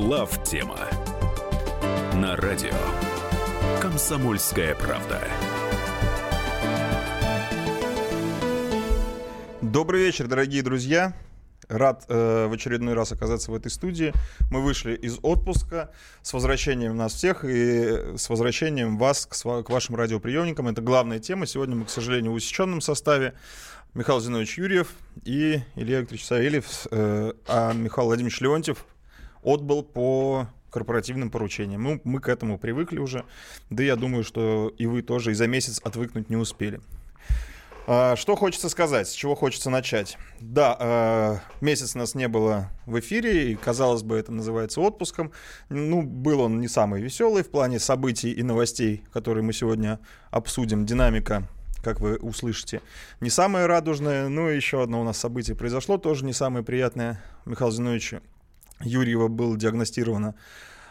Глав тема на радио Комсомольская правда. Добрый вечер, дорогие друзья. Рад э, в очередной раз оказаться в этой студии. Мы вышли из отпуска с возвращением нас всех и с возвращением вас к, к вашим радиоприемникам. Это главная тема. Сегодня мы, к сожалению, в усеченном составе. Михаил Зинович Юрьев и Илья Викторович Савельев, э, а Михаил Владимирович Леонтьев отбыл по корпоративным поручениям. Мы, мы к этому привыкли уже. Да я думаю, что и вы тоже и за месяц отвыкнуть не успели. А, что хочется сказать, с чего хочется начать? Да, а, месяц нас не было в эфире, и, казалось бы, это называется отпуском. Ну, был он не самый веселый в плане событий и новостей, которые мы сегодня обсудим. Динамика как вы услышите, не самое радужное. Ну и еще одно у нас событие произошло, тоже не самое приятное. Михаил Зинович Юрьева было диагностировано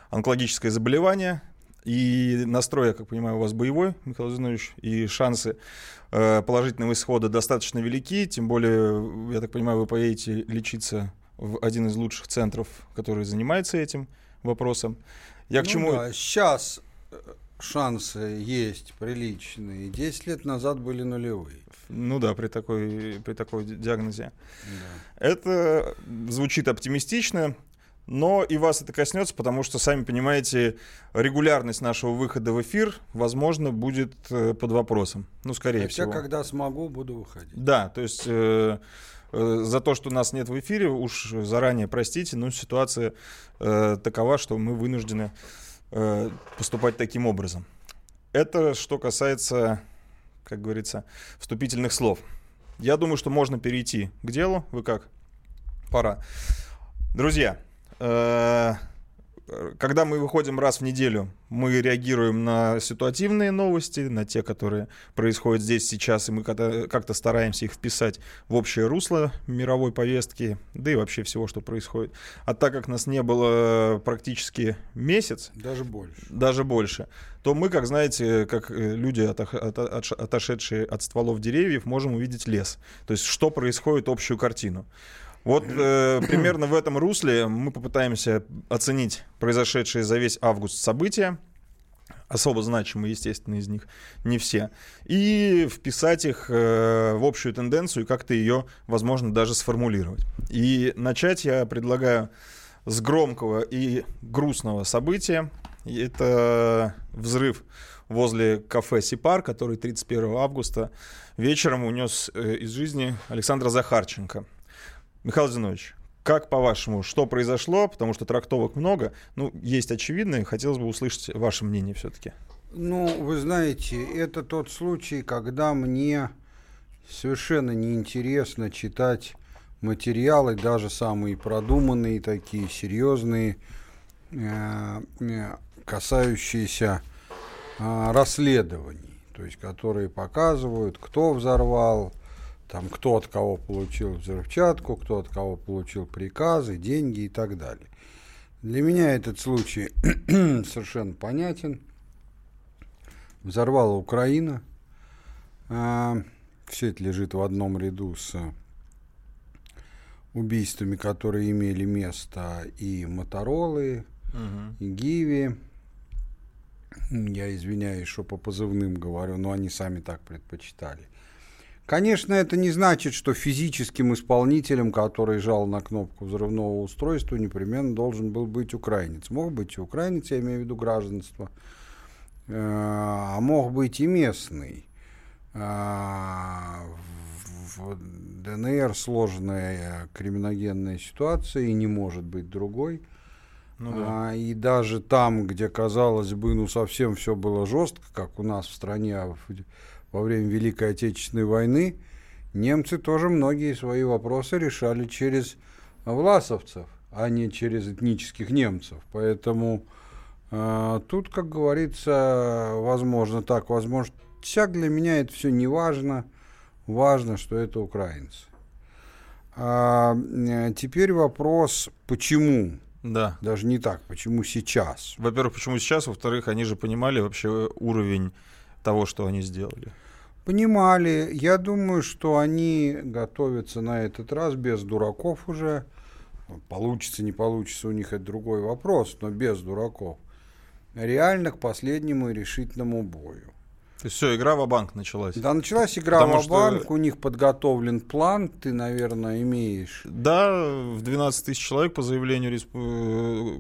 онкологическое заболевание. И настрой, я как понимаю, у вас боевой, Михаил Зинович, и шансы э, положительного исхода достаточно велики. Тем более, я так понимаю, вы поедете лечиться в один из лучших центров, который занимается этим вопросом. Я ну к чему... Да, сейчас э, шансы есть приличные. Десять лет назад были нулевые. Ну да, при такой, при такой диагнозе. Да. Это звучит оптимистично. Но и вас это коснется, потому что, сами понимаете, регулярность нашего выхода в эфир, возможно, будет э, под вопросом. Ну, скорее Хотя, всего. когда смогу, буду выходить. Да, то есть э, э, за то, что нас нет в эфире, уж заранее простите, но ситуация э, такова, что мы вынуждены э, поступать таким образом. Это что касается, как говорится, вступительных слов. Я думаю, что можно перейти к делу. Вы как? Пора. Друзья, когда мы выходим раз в неделю, мы реагируем на ситуативные новости, на те, которые происходят здесь сейчас, и мы как-то стараемся их вписать в общее русло мировой повестки, да и вообще всего, что происходит. А так как нас не было практически месяц, даже больше, даже больше то мы, как знаете, как э, люди, отошедшие от стволов деревьев, можем увидеть лес. То есть, что происходит, общую картину. Вот э, примерно в этом русле мы попытаемся оценить произошедшие за весь август события, особо значимые, естественно, из них не все, и вписать их э, в общую тенденцию и как-то ее, возможно, даже сформулировать. И начать я предлагаю с громкого и грустного события. Это взрыв возле кафе «Сипар», который 31 августа вечером унес э, из жизни Александра Захарченко – Михаил Зинович, как по-вашему, что произошло? Потому что трактовок много. Ну, есть очевидные. Хотелось бы услышать ваше мнение все-таки. Ну, вы знаете, это тот случай, когда мне совершенно неинтересно читать материалы, даже самые продуманные, такие серьезные, э, э, касающиеся э, расследований, то есть которые показывают, кто взорвал, там кто от кого получил взрывчатку, кто от кого получил приказы, деньги и так далее. Для меня этот случай совершенно понятен. Взорвала Украина. А, все это лежит в одном ряду с убийствами, которые имели место и Моторолы, угу. и Гиви. Я извиняюсь, что по позывным говорю, но они сами так предпочитали. Конечно, это не значит, что физическим исполнителем, который жал на кнопку взрывного устройства, непременно должен был быть украинец. Мог быть и украинец, я имею в виду гражданство, э, а мог быть и местный. А, в ДНР сложная криминогенная ситуация и не может быть другой. Ну, да. а, и даже там, где, казалось бы, ну совсем все было жестко, как у нас в стране, а в во время Великой Отечественной войны немцы тоже многие свои вопросы решали через власовцев, а не через этнических немцев. Поэтому э, тут, как говорится, возможно так, возможно всяк для меня это все не важно. Важно, что это украинцы. А, э, теперь вопрос, почему? Да. Даже не так, почему сейчас? Во-первых, почему сейчас? Во-вторых, они же понимали вообще уровень того, что они сделали? Понимали. Я думаю, что они готовятся на этот раз без дураков уже. Получится, не получится у них это другой вопрос, но без дураков. Реально к последнему и решительному бою. То есть все, игра в банк началась. Да, началась игра Потому в банк, что... у них подготовлен план, ты, наверное, имеешь. Да, в 12 тысяч человек по заявлению респ... Э,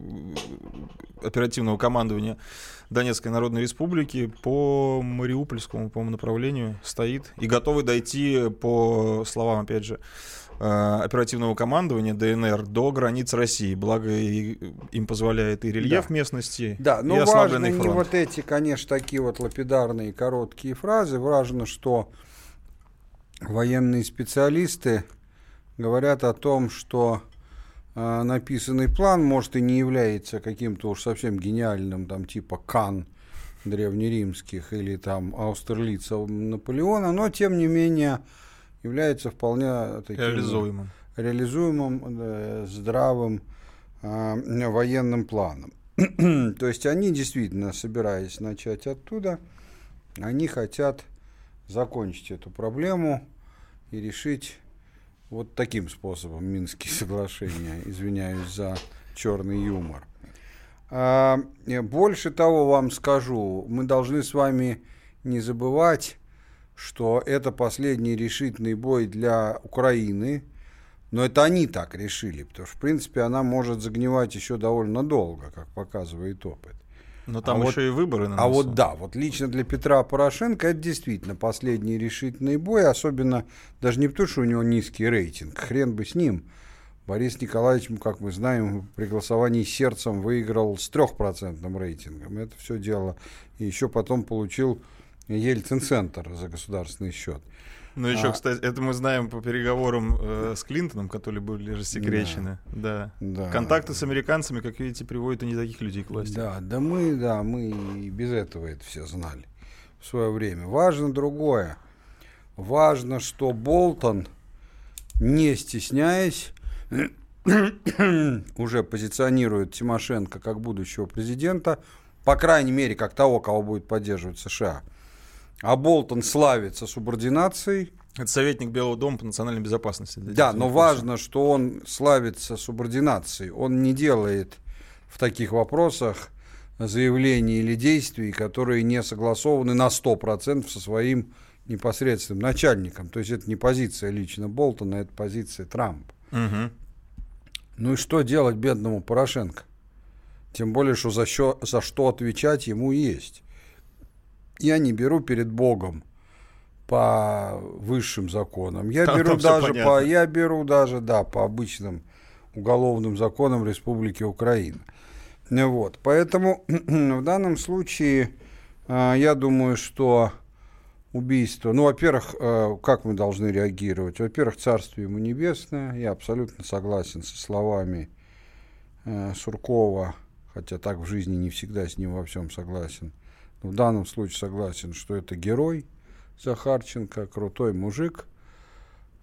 оперативного командования Донецкой Народной Республики по Мариупольскому, по направлению стоит и готовы дойти, по словам, опять же, оперативного командования ДНР до границ России. Благо им позволяет и рельеф да. местности, да, но и ослабленный важно фронт. не вот эти, конечно, такие вот лапидарные короткие фразы. Важно, что военные специалисты говорят о том, что э, написанный план, может, и не является каким-то уж совсем гениальным, там, типа Кан древнеримских или там Аустерлица Наполеона, но, тем не менее, является вполне таким реализуемым, реализуемым да, здравым э, военным планом. То есть они действительно, собираясь начать оттуда, они хотят закончить эту проблему и решить вот таким способом Минские соглашения. Извиняюсь за черный юмор. А, больше того вам скажу, мы должны с вами не забывать что это последний решительный бой для Украины, но это они так решили, потому что, в принципе, она может загнивать еще довольно долго, как показывает опыт. Но там а еще вот, и выборы на А вот да, вот лично для Петра Порошенко это действительно последний решительный бой, особенно даже не потому, что у него низкий рейтинг, хрен бы с ним. Борис Николаевич, как мы знаем, при голосовании сердцем выиграл с трехпроцентным рейтингом. Это все дело. И еще потом получил Ельцин-центр за государственный счет. Ну, еще, а, кстати, это мы знаем по переговорам э, с Клинтоном, которые были рассекречены. Да. да. да. Контакты с американцами, как видите, приводят и не таких людей к власти. Да, да мы, да, мы и без этого это все знали в свое время. Важно другое. Важно, что Болтон, не стесняясь, уже позиционирует Тимошенко как будущего президента, по крайней мере, как того, кого будет поддерживать США – а Болтон славится субординацией. Это советник Белого дома по национальной безопасности. Да, но важно, что он славится субординацией. Он не делает в таких вопросах заявлений или действий, которые не согласованы на 100% со своим непосредственным начальником. То есть это не позиция лично Болтона, это позиция Трампа. Угу. Ну и что делать бедному Порошенко? Тем более, что за, счет, за что отвечать ему есть я не беру перед Богом по высшим законам. Я там, беру там даже по, я беру даже, да, по обычным уголовным законам Республики Украина. Вот, поэтому в данном случае э, я думаю, что убийство, ну, во-первых, э, как мы должны реагировать? Во-первых, Царствие ему небесное, я абсолютно согласен со словами э, Суркова, хотя так в жизни не всегда с ним во всем согласен – в данном случае согласен, что это герой Захарченко, крутой мужик,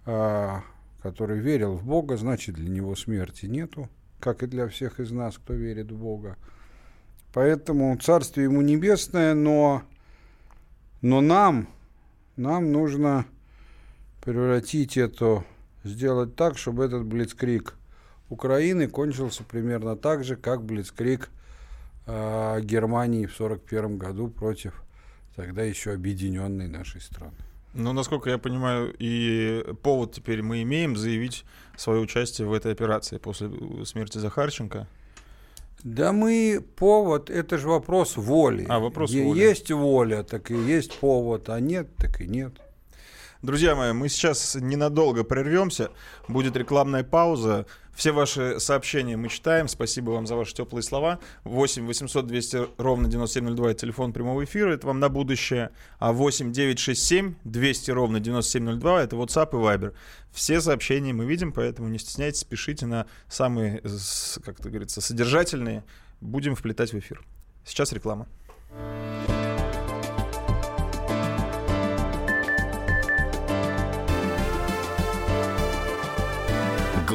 а, который верил в Бога, значит, для него смерти нету, как и для всех из нас, кто верит в Бога. Поэтому царствие ему небесное, но, но нам, нам нужно превратить это, сделать так, чтобы этот блицкрик Украины кончился примерно так же, как блицкрик э, Германии в 1941 году против тогда еще объединенной нашей страны. Ну, насколько я понимаю, и повод теперь мы имеем заявить свое участие в этой операции после смерти Захарченко. Да мы повод, это же вопрос воли. А, вопрос воли. Есть воля, так и есть повод, а нет, так и нет. Друзья мои, мы сейчас ненадолго прервемся. Будет рекламная пауза. Все ваши сообщения мы читаем. Спасибо вам за ваши теплые слова. 8 800 200 ровно 9702 это телефон прямого эфира. Это вам на будущее. А 8 967 200 ровно 9702 это WhatsApp и Viber. Все сообщения мы видим, поэтому не стесняйтесь, пишите на самые, как это говорится, содержательные. Будем вплетать в эфир. Сейчас реклама.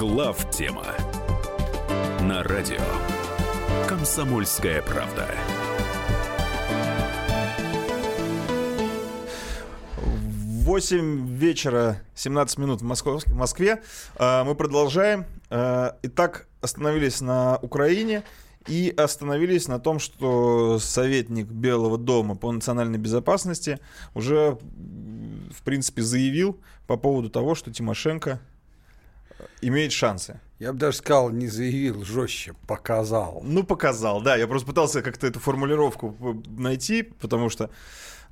Глав тема на радио «Комсомольская правда». 8 вечера, 17 минут в, Москве. В Москве. А, мы продолжаем. А, итак, остановились на Украине и остановились на том, что советник Белого дома по национальной безопасности уже, в принципе, заявил по поводу того, что Тимошенко имеет шансы. Я бы даже сказал, не заявил, жестче показал. Ну, показал, да. Я просто пытался как-то эту формулировку найти, потому что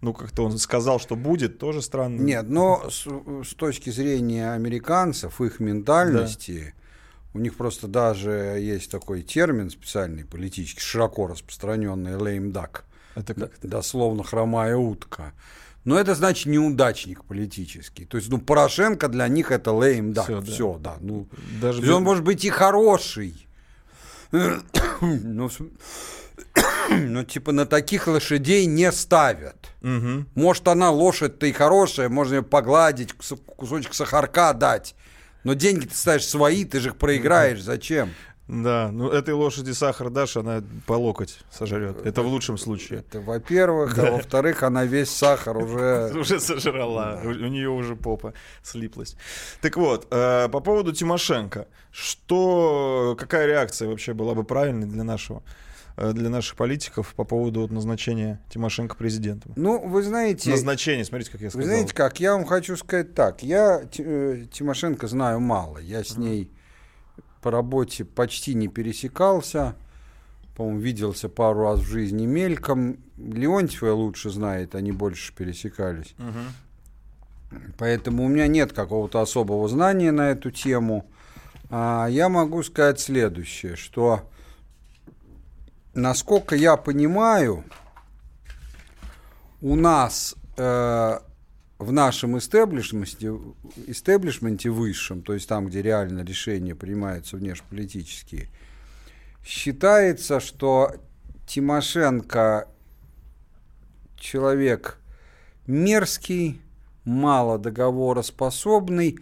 ну, как-то он сказал, что будет, тоже странно. Нет, но с, с точки зрения американцев, их ментальности, да. у них просто даже есть такой термин специальный, политический, широко распространенный, lame duck. Это как -то? Дословно хромая утка. Но это значит неудачник политический. То есть, ну, Порошенко для них это lame duck. Все, да. Все, да. Ну, Даже он может быть и хороший. Но ну, типа, на таких лошадей не ставят. Угу. Может, она лошадь-то и хорошая, можно ее погладить, кусочек сахарка дать. Но деньги ты ставишь свои, ты же их проиграешь. Зачем? Да, ну этой лошади сахар дашь, она по локоть сожрет. Это в лучшем случае. Это во-первых, а во-вторых, она весь сахар уже... Уже сожрала, у нее уже попа слиплась. Так вот, э, по поводу Тимошенко. Что, какая реакция вообще была бы правильной для нашего Э, для наших политиков по поводу вот, назначения Тимошенко президентом? Ну, вы знаете... Назначение, смотрите, как я сказал. Вы знаете как, я вам хочу сказать так. Я э, Тимошенко знаю мало. Я с ней по работе почти не пересекался. По-моему, виделся пару раз в жизни мельком. Леонтьева лучше знает, они больше пересекались. Угу. Поэтому у меня нет какого-то особого знания на эту тему. А я могу сказать следующее, что насколько я понимаю, у нас э, в нашем истеблишменте, истеблишменте высшем, то есть там, где реально решения принимаются внешнеполитические, считается, что Тимошенко человек мерзкий, мало договороспособный,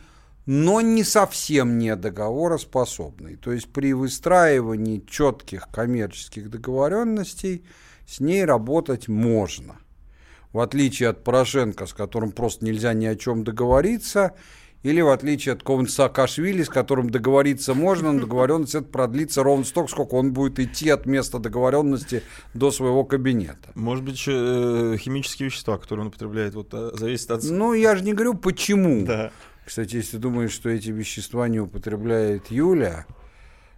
но не совсем не договороспособный. То есть при выстраивании четких коммерческих договоренностей с ней работать можно. В отличие от Порошенко, с которым просто нельзя ни о чем договориться, или в отличие от какого-нибудь Саакашвили, с которым договориться можно, но договоренность это продлится ровно столько, сколько он будет идти от места договоренности до своего кабинета. Может быть, еще э, химические вещества, которые он употребляет, вот, э, зависит от... Ну, я же не говорю, почему. Да. Кстати, если думаешь, что эти вещества не употребляет Юля,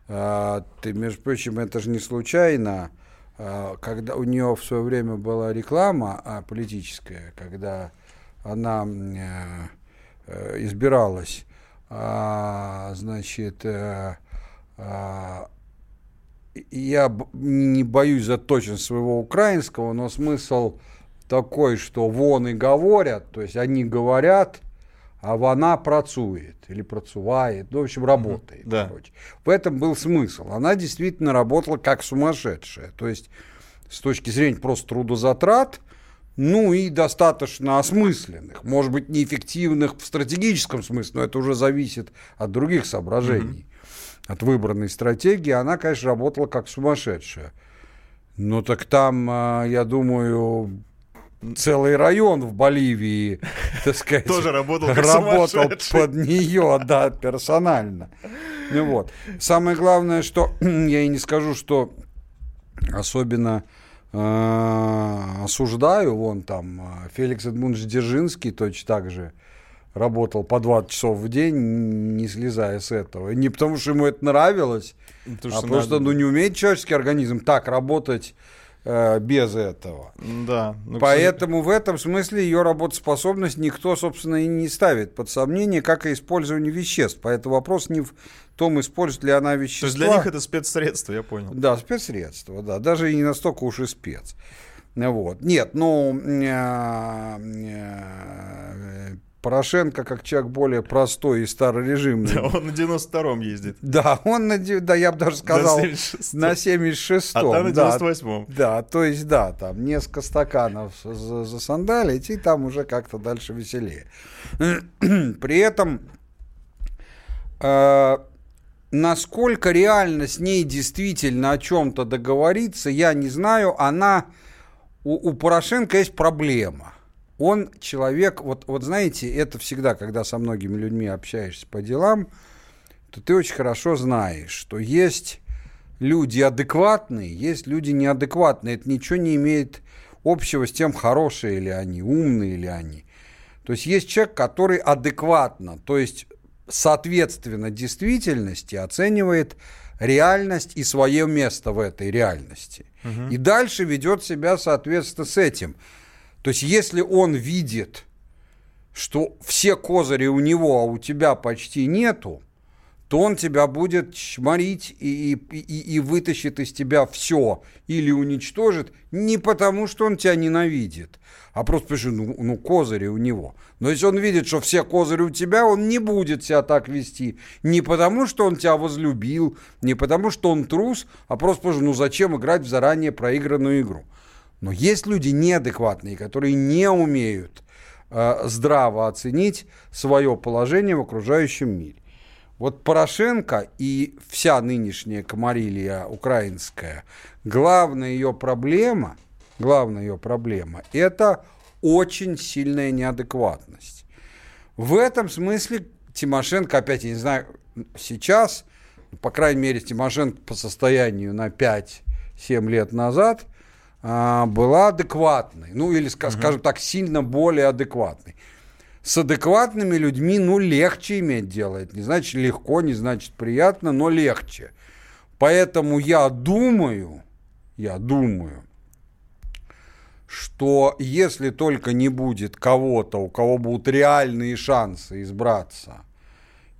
а, ты, между прочим, это же не случайно. А, когда у нее в свое время была реклама а, политическая, когда она а, избиралась, а, значит, а, я не боюсь за точность своего украинского, но смысл такой, что вон и говорят, то есть они говорят, а вона працует или працувает, ну, в общем, работает. Да. Короче. В этом был смысл. Она действительно работала как сумасшедшая. То есть, с точки зрения просто трудозатрат, ну и достаточно осмысленных, может быть, неэффективных в стратегическом смысле, но это уже зависит от других соображений, mm-hmm. от выбранной стратегии. Она, конечно, работала как сумасшедшая. Ну так там, а, я думаю, целый район в Боливии, так сказать, тоже работал, работал под нее, да, персонально. Ну вот. Самое главное, что я и не скажу, что особенно э, осуждаю, вон там э, Феликс Эдмундович Дзержинский точно так же работал по 20 часов в день, не слезая с этого. Не потому, что ему это нравилось, потому а просто, ну, не умеет человеческий организм так работать э, без этого. Да. ну, Поэтому в этом смысле ее работоспособность никто, собственно, и не ставит под сомнение, как и использование веществ. Поэтому вопрос не в том, использует ли она вещества. То есть для них это спецсредство, я понял. Да, спецсредство, да, даже и не настолько уж и спец. Вот. Нет, ну, э, э, Порошенко, как человек более простой и старорежимный. Да, он на 92-м ездит. Да, он на, да, я бы даже сказал, На 76-м. на 76-м. А там на да. 98-м. Да, то есть, да, там несколько стаканов за- засандалить, и там уже как-то дальше веселее. При этом, э, насколько реально с ней действительно о чем-то договориться, я не знаю. Она, у, у Порошенко есть проблема. Он человек, вот, вот знаете, это всегда, когда со многими людьми общаешься по делам, то ты очень хорошо знаешь, что есть люди адекватные, есть люди неадекватные. Это ничего не имеет общего с тем, хорошие ли они, умные ли они. То есть есть человек, который адекватно, то есть соответственно действительности оценивает реальность и свое место в этой реальности. И дальше ведет себя соответственно с этим. То есть если он видит, что все козыри у него, а у тебя почти нету, то он тебя будет чморить и, и, и- и вытащит из тебя все или уничтожит не потому, что он тебя ненавидит, а просто потому, ну, ну, козыри у него. Но если он видит, что все козыри у тебя, он не будет себя так вести. Не потому, что он тебя возлюбил, не потому, что он трус, а просто потому, ну зачем играть в заранее проигранную игру. Но есть люди неадекватные, которые не умеют э, здраво оценить свое положение в окружающем мире. Вот Порошенко и вся нынешняя комарилья украинская, главная ее проблема, главная ее проблема – это очень сильная неадекватность. В этом смысле Тимошенко, опять, я не знаю, сейчас, по крайней мере, Тимошенко по состоянию на 5-7 лет назад была адекватной, ну или, ска- скажем так, сильно более адекватной. С адекватными людьми, ну, легче иметь дело. Это не значит легко, не значит приятно, но легче. Поэтому я думаю, я думаю, что если только не будет кого-то, у кого будут реальные шансы избраться,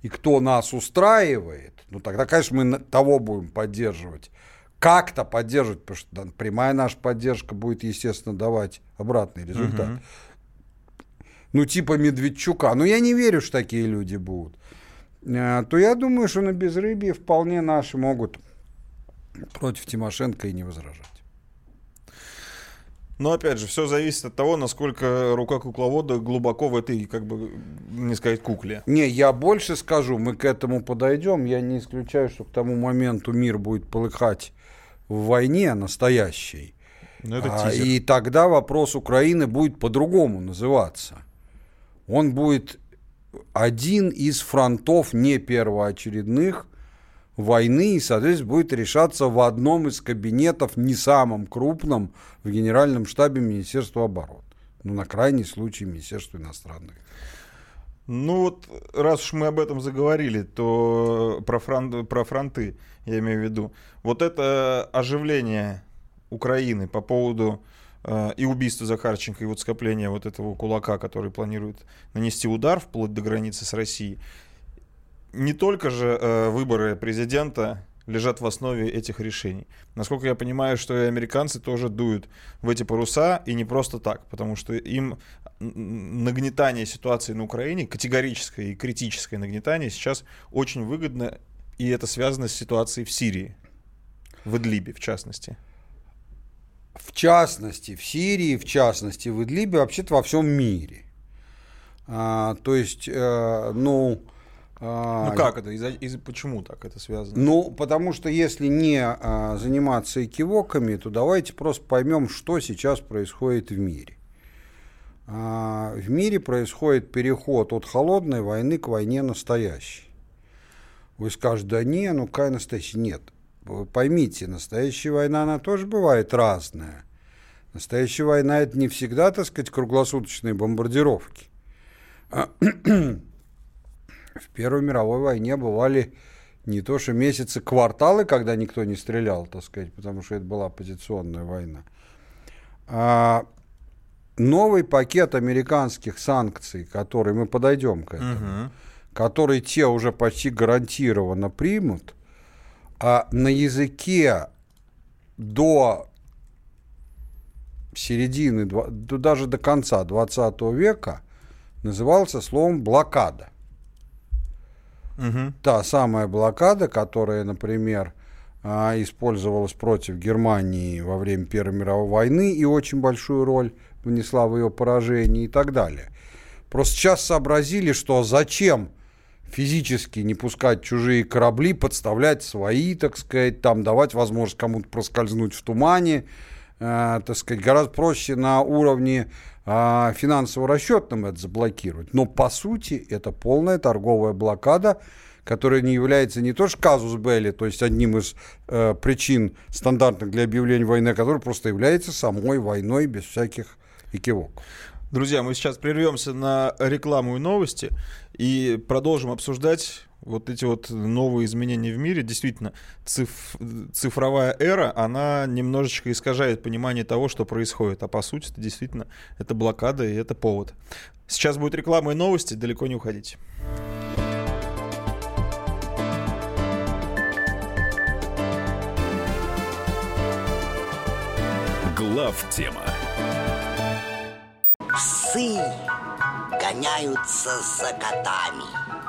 и кто нас устраивает, ну тогда, конечно, мы того будем поддерживать. Как-то поддерживать, потому что да, прямая наша поддержка будет, естественно, давать обратный результат. Ну, типа Медведчука. Но я не верю, что такие люди будут. Э, То я думаю, что на безрыбье вполне наши могут против Тимошенко и не возражать. Но опять же, все зависит от того, насколько рука кукловода глубоко в этой, как бы, не сказать, кукле. Не, я больше скажу, мы к этому подойдем. Я не исключаю, что к тому моменту мир будет полыхать в войне настоящей. Ну, это А, тизер. и тогда вопрос Украины будет по-другому называться. Он будет один из фронтов не первоочередных войны и, соответственно, будет решаться в одном из кабинетов, не самом крупном, в Генеральном штабе Министерства обороны. Ну, на крайний случай Министерства иностранных. Ну вот, раз уж мы об этом заговорили, то про, фрон- про фронты, я имею в виду. Вот это оживление Украины по поводу э, и убийства Захарченко, и вот скопления вот этого кулака, который планирует нанести удар вплоть до границы с Россией. Не только же э, выборы президента лежат в основе этих решений. Насколько я понимаю, что и американцы тоже дуют в эти паруса, и не просто так, потому что им нагнетание ситуации на Украине, категорическое и критическое нагнетание сейчас очень выгодно, и это связано с ситуацией в Сирии, в Идлибе в частности. В частности, в Сирии, в частности, в Идлибе, вообще-то во всем мире. А, то есть, э, ну... Ну как это? Из-за- из- почему так это связано? Ну, потому что если не а, заниматься экивоками, то давайте просто поймем, что сейчас происходит в мире. А, в мире происходит переход от холодной войны к войне настоящей. Вы скажете, да не, ну какая настоящая? Нет. Вы поймите, настоящая война, она тоже бывает разная. Настоящая война это не всегда, так сказать, круглосуточные бомбардировки. В Первой мировой войне бывали не то что месяцы, кварталы, когда никто не стрелял, так сказать, потому что это была оппозиционная война. А, новый пакет американских санкций, который мы подойдем к этому, Мгм. который те уже почти гарантированно примут, а на языке до середины, даже до конца 20 века назывался словом блокада. Мгм. Та самая блокада, которая, например, а, использовалась против Германии во время Первой мировой войны и очень большую роль внесла в ее поражении и так далее. Просто сейчас сообразили, что зачем физически не пускать чужие корабли, подставлять свои, так сказать, там давать возможность кому-то проскользнуть в тумане, э, так сказать, гораздо проще на уровне а, финансово-расчетном это заблокировать. Но по сути это полная торговая блокада, которая не является не то что казус белли, то есть одним из э, причин стандартных для объявления войны, а которая просто является самой войной без всяких экивоков. Друзья, мы сейчас прервемся на рекламу и новости и продолжим обсуждать вот эти вот новые изменения в мире. Действительно, циф- цифровая эра, она немножечко искажает понимание того, что происходит. А по сути, это действительно это блокада и это повод. Сейчас будет реклама и новости, далеко не уходите. Глав тема Псы гоняются за котами.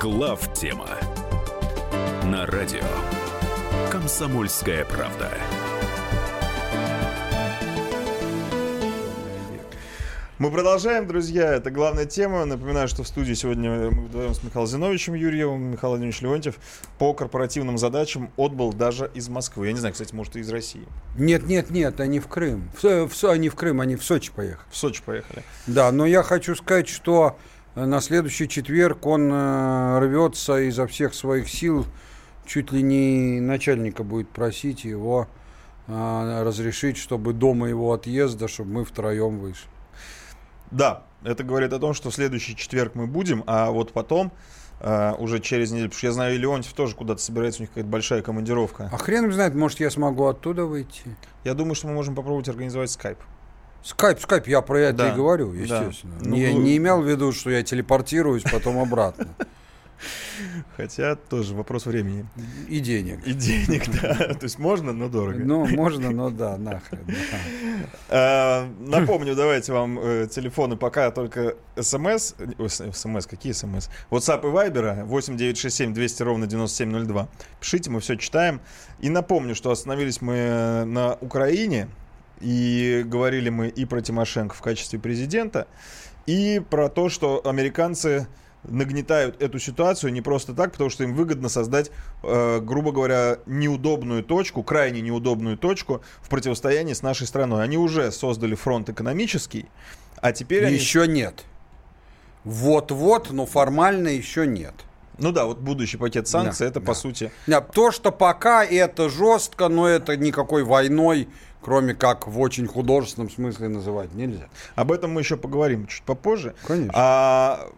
Глав тема на радио Комсомольская правда. Мы продолжаем, друзья. Это главная тема. Напоминаю, что в студии сегодня мы вдвоем с Михаилом Зиновичем Юрьевым, Михаил Владимирович Леонтьев по корпоративным задачам отбыл даже из Москвы. Я не знаю, кстати, может, и из России. Нет, нет, нет, они в Крым. В, в они в Крым, они в Сочи поехали. В Сочи поехали. Да, но я хочу сказать, что на следующий четверг он э, рвется изо всех своих сил, чуть ли не начальника будет просить его э, разрешить, чтобы до моего отъезда, чтобы мы втроем вышли. Да, это говорит о том, что в следующий четверг мы будем, а вот потом, э, уже через неделю, потому что я знаю, и Леонтьев тоже куда-то собирается, у них какая-то большая командировка. А хрен знает, может, я смогу оттуда выйти. Я думаю, что мы можем попробовать организовать скайп. Скайп, скайп, я про это Да, и говорю, да. естественно. Ну, не, имел в виду, что я телепортируюсь потом обратно. Хотя тоже вопрос времени. И денег. И денег, да. То есть можно, но дорого. Ну, можно, но да, нахрен. да. Э, Напомню, давайте вам э, телефоны пока только смс. Ой, с- смс, какие смс? WhatsApp и Viber 8967 200 ровно 9702. Пишите, мы все читаем. И напомню, что остановились мы э, на Украине. И говорили мы и про Тимошенко в качестве президента, и про то, что американцы нагнетают эту ситуацию не просто так, потому что им выгодно создать, э, грубо говоря, неудобную точку, крайне неудобную точку в противостоянии с нашей страной. Они уже создали фронт экономический, а теперь они... Еще нет. Вот-вот, но формально еще нет. Ну да, вот будущий пакет санкций, Да, это да. по сути... Да, То, что пока это жестко, но это никакой войной, кроме как в очень художественном смысле называть нельзя. Об этом мы еще поговорим чуть попозже. Конечно. А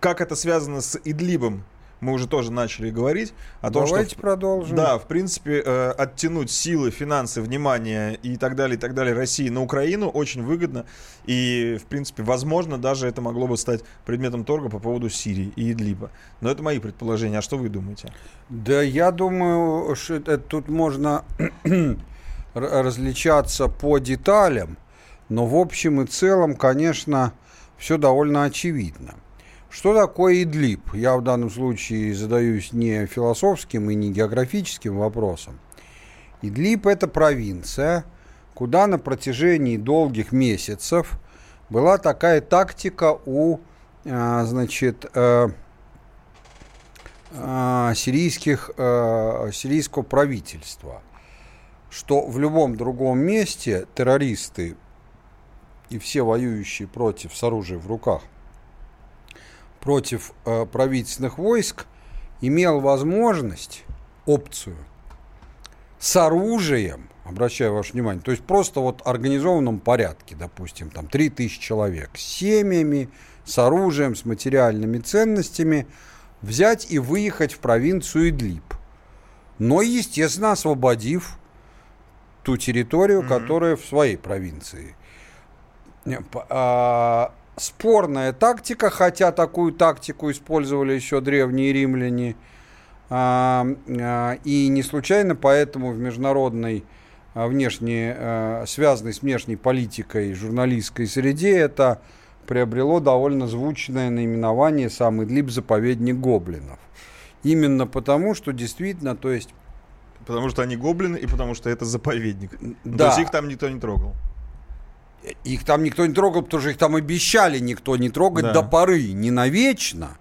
как это связано с Идлибом, мы уже тоже начали говорить. О том, Давайте что, продолжим. Да, в принципе, э, оттянуть силы, финансы, внимание и так далее, и так далее России на Украину очень выгодно. И, в принципе, возможно, даже это могло бы стать предметом торга по поводу Сирии и Идлиба. Но это мои предположения. А что вы думаете? Да, я думаю, что это тут можно различаться по деталям, но в общем и целом, конечно, все довольно очевидно. Что такое Идлиб? Я в данном случае задаюсь не философским и не географическим вопросом. Идлиб – это провинция, куда на протяжении долгих месяцев была такая тактика у, а, значит, э, а, сирийских, э, сирийского правительства, что в любом другом месте террористы и все воюющие против с оружием в руках против э, правительственных войск имел возможность, опцию с оружием, обращаю ваше внимание, то есть просто вот в организованном порядке, допустим, там 3000 человек с семьями, с оружием, с материальными ценностями, взять и выехать в провинцию Идлиб. Но, естественно, освободив ту территорию, mm-hmm. которая в своей провинции. А, спорная тактика, хотя такую тактику использовали еще древние римляне. А, а, и не случайно поэтому в международной внешней, связанной с внешней политикой журналистской среде это приобрело довольно звучное наименование «Сам Идлиб заповедник гоблинов». Именно потому, что действительно, то есть Потому что они гоблины и потому что это заповедник. Да. То есть их там никто не трогал. Их там никто не трогал, потому что их там обещали никто не трогать да. до поры, не навечно.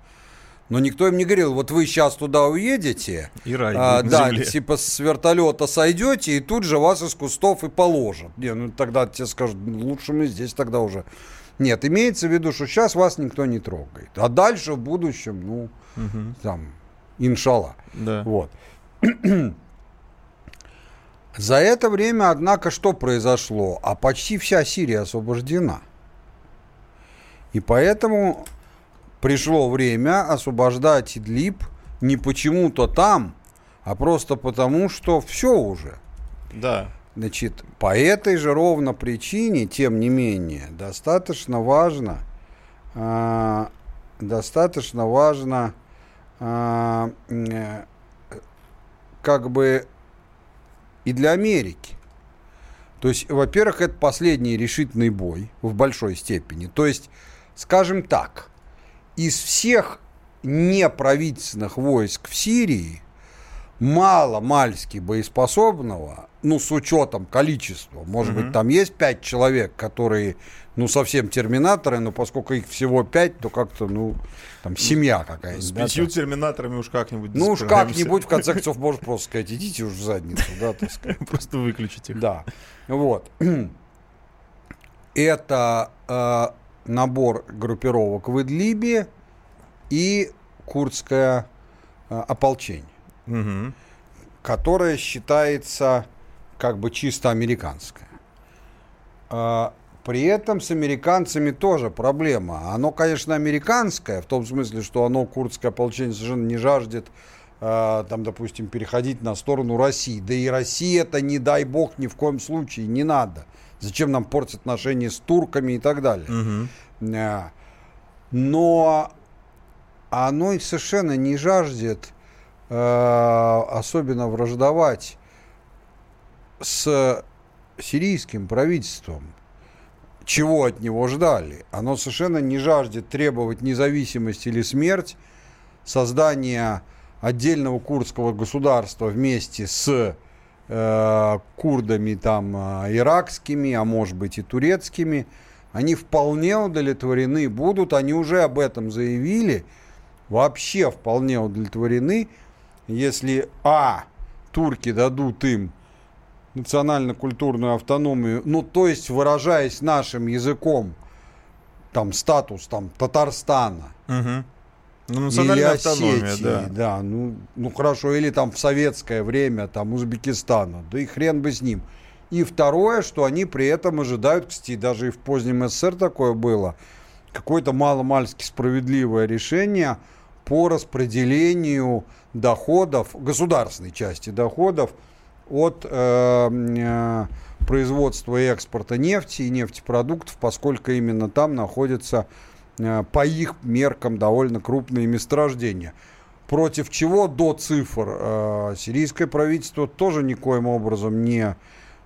Но никто им не говорил, вот вы сейчас туда уедете, и рай а, да, земле. типа с вертолета сойдете, и тут же вас из кустов и положат. Не, ну тогда тебе скажут, лучше мы здесь тогда уже. Нет, имеется в виду, что сейчас вас никто не трогает. А дальше в будущем, ну, угу. там, иншалла. Да. Вот. За это время, однако, что произошло? А почти вся Сирия освобождена. И поэтому пришло время освобождать Идлиб не почему-то там, а просто потому, что все уже. Да. Значит, по этой же ровно причине, тем не менее, достаточно важно, э, достаточно важно, э, э, как бы и для Америки. То есть, во-первых, это последний решительный бой в большой степени. То есть, скажем так, из всех неправительственных войск в Сирии мало мальски боеспособного, ну, с учетом количества. Может mm-hmm. быть, там есть пять человек, которые, ну, совсем терминаторы, но поскольку их всего пять, то как-то, ну, там, семья какая-нибудь. С пятью да, терминаторами уж как-нибудь Ну, уж как-нибудь, в конце концов, можешь просто сказать, идите уж в задницу, да, так сказать. Просто выключите их. Да, вот. Это э, набор группировок в Идлибе и курдское э, ополчение угу. которая считается как бы чисто американская. А, при этом с американцами тоже проблема. Оно, конечно, американское, в том смысле, что оно, курдское ополчение, совершенно не жаждет а, там, допустим, переходить на сторону России. Да и Россия это, не дай бог, ни в коем случае не надо. Зачем нам портить отношения с турками и так далее. Угу. Но оно совершенно не жаждет Э, особенно враждовать с сирийским правительством, чего от него ждали. Оно совершенно не жаждет требовать независимость или смерть, создания отдельного курдского государства вместе с э, курдами там э, иракскими, а может быть и турецкими, они вполне удовлетворены будут, они уже об этом заявили, вообще вполне удовлетворены если, а, турки дадут им национально-культурную автономию, ну, то есть, выражаясь нашим языком, там, статус, там, Татарстана. Угу. Ну, национальная или автономия, Осетии, да. да ну, ну, хорошо, или там в советское время, там, Узбекистана, да и хрен бы с ним. И второе, что они при этом ожидают, кстати, даже и в позднем СССР такое было, какое-то мало-мальски справедливое решение по распределению доходов, государственной части доходов от э, э, производства и экспорта нефти и нефтепродуктов, поскольку именно там находятся э, по их меркам довольно крупные месторождения. Против чего до цифр э, сирийское правительство тоже никоим образом не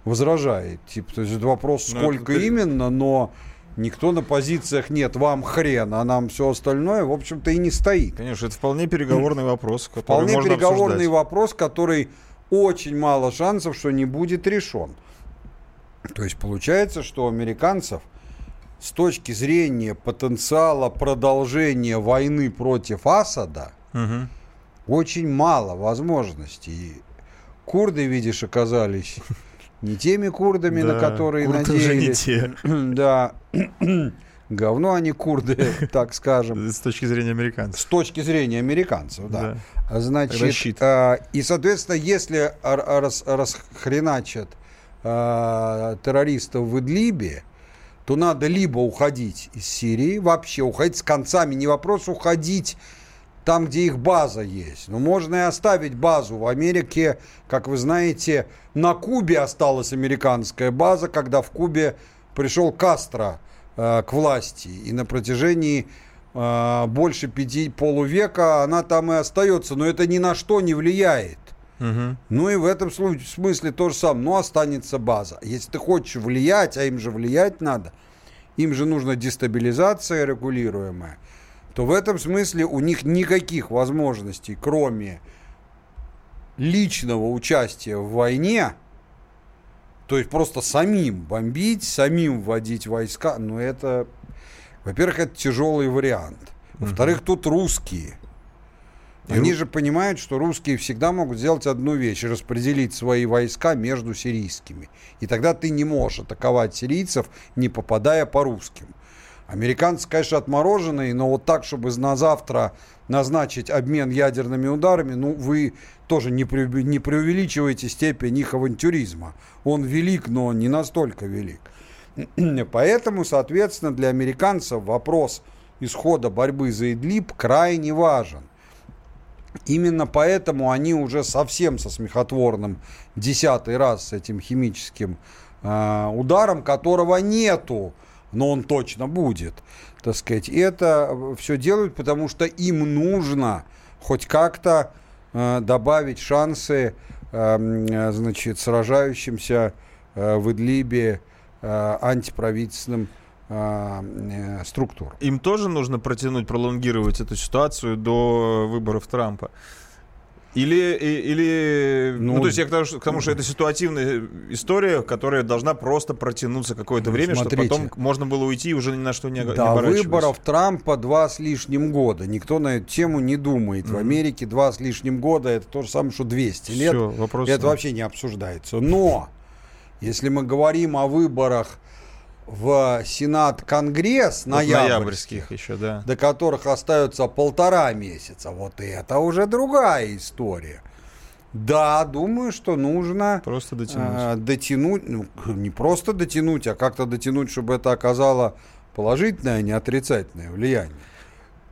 возражает. Типа, то есть вопрос, ну, сколько это... именно, но Никто на позициях нет, вам хрен, а нам все остальное, в общем-то, и не стоит. Конечно, это вполне переговорный вопрос, который Вполне можно переговорный обсуждать. вопрос, который очень мало шансов, что не будет решен. То есть получается, что у американцев с точки зрения потенциала продолжения войны против Асада угу. очень мало возможностей. Курды, видишь, оказались не теми курдами, на Да, которые курды уже не надеялись. те. Да. Говно они курды, так скажем. С точки зрения американцев. С точки зрения американцев, да. Да. А Значит, щит. а, и, соответственно, если ар- рас- расхреначат а, террористов в Идлибе, то надо либо уходить из Сирии, вообще уходить с концами, не вопрос уходить там, где их база есть. Но можно и оставить базу. В Америке, как вы знаете, на Кубе осталась американская база, когда в Кубе пришел Кастро э, к власти. И на протяжении э, больше пяти полувека она там и остается. Но это ни на что не влияет. Мгм. Ну и в этом смысле то же самое, но останется база. Если ты хочешь влиять, а им же влиять надо, им же нужна дестабилизация регулируемая, то в этом смысле у них никаких возможностей, кроме личного участия в войне, то есть просто самим бомбить, самим вводить войска, ну это, во-первых, это тяжелый вариант. Во-вторых, тут русские. Они же понимают, что русские всегда могут сделать одну вещь, распределить свои войска между сирийскими. И тогда ты не можешь атаковать сирийцев, не попадая по русским. Американцы, конечно, отмороженные, но вот так, чтобы на завтра назначить обмен ядерными ударами, ну, вы тоже не, преуве- не преувеличиваете степень их авантюризма. Он велик, но он не настолько велик. Поэтому, соответственно, для американцев вопрос исхода борьбы за Идлиб крайне важен. Именно поэтому они уже совсем со смехотворным десятый раз с этим химическим э, ударом, которого нету, но он точно будет, так сказать, это все делают, потому что им нужно хоть как-то э, добавить шансы, э, м, значит, сражающимся э, в Идлибе э, антиправительственным э, э, структурам. Им тоже нужно протянуть, пролонгировать эту ситуацию до выборов Трампа? Или, или ну, Ну, то есть я к тому, что, к тому, что это ситуативная история, которая должна просто протянуться какое-то время, смотрите. чтобы потом можно было уйти и уже ни на что не, До выборов Трампа два с лишним года. Никто на эту тему не думает. В Америке два с лишним года это то же самое, что 200 лет. Всё, вопрос это нет. вообще не обсуждается. Но если мы говорим о выборах в Сенат, Конгресс Вот ноябрьских, ноябрьских еще, да. до которых остается полтора месяца, вот это уже другая история. Да, думаю, что нужно Просто дотянуть. а, дотянуть, ну, не просто дотянуть, а как-то дотянуть, чтобы это оказало положительное, а не отрицательное влияние.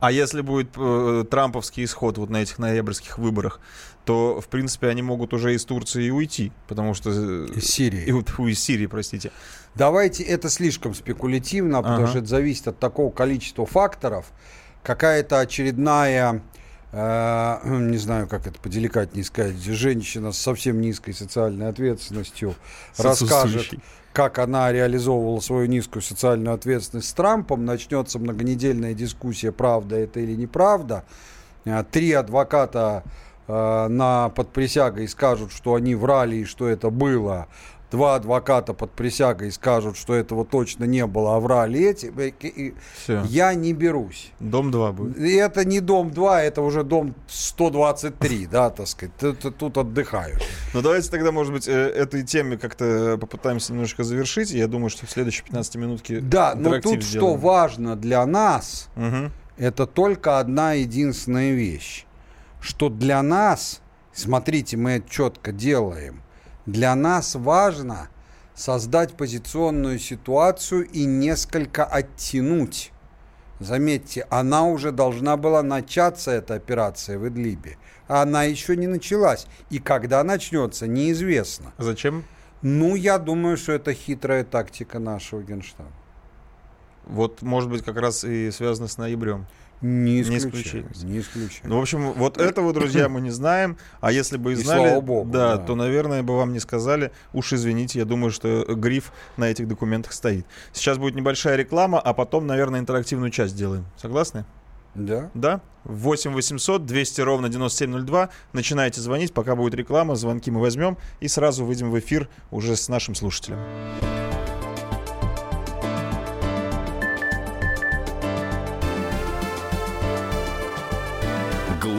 А если будет э, трамповский исход вот на этих ноябрьских выборах, то, в принципе, они могут уже из Турции уйти, потому что... э, Из Сирии. и фу, из Сирии, простите. Давайте, это слишком спекулятивно, потому Ага. что это зависит от такого количества факторов. Какая-то очередная, э, не знаю, как это поделикатнее сказать, женщина с совсем низкой социальной ответственностью расскажет, как она реализовывала свою низкую социальную ответственность с Трампом, начнется многонедельная дискуссия, правда это или неправда. Э, Три адвоката э, на под присягой скажут, что они врали и что это было. Два адвоката под присягой скажут, что этого точно не было, а врали эти. Все. Я не берусь. Дом 2 будет. И это не дом 2, это уже дом 123, да, так сказать. Тут, тут отдыхают. Ну, давайте тогда, может быть, э, этой теме как-то попытаемся немножко завершить. Я думаю, что в следующей 15 минутке Да, но тут что сделаем. важно для нас, Мгм. это только одна единственная вещь. Что для нас, смотрите, мы это четко делаем, для нас важно создать позиционную ситуацию и несколько оттянуть. Заметьте, она уже должна была начаться, эта операция в Идлибе. А она еще не началась. И когда начнется, неизвестно. Зачем? Ну, я думаю, что это хитрая тактика нашего генштаба. Вот, может быть, как раз и связано с ноябрем. Не исключается. Не исключаю. Ну, в общем, вот этого, друзья, мы не знаем. А если бы и И знали, слава богу, да, да. то, наверное, бы вам не сказали. Уж извините, я думаю, что гриф на этих документах стоит. Сейчас будет небольшая реклама, а потом, наверное, интерактивную часть сделаем. Согласны? Да. Да? 8 800 200 ровно 9702. Начинайте звонить, пока будет реклама, звонки мы возьмем и сразу выйдем в эфир уже с нашим слушателем.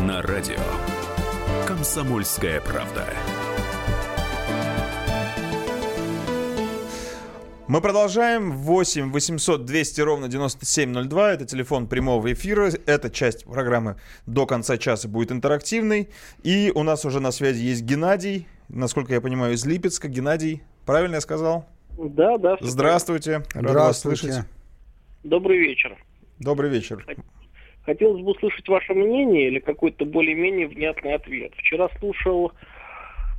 на радио Комсомольская правда. Мы продолжаем. 8 800 200 ровно 9702. Это телефон прямого эфира. Эта часть программы до конца часа будет интерактивной. И у нас уже на связи есть Геннадий. Насколько я понимаю, из Липецка. Геннадий, правильно я сказал? Да, да. Здравствуйте. Рад вас слышать. Добрый вечер. Добрый вечер. Хотелось бы услышать ваше мнение или какой-то более-менее внятный ответ. Вчера слушал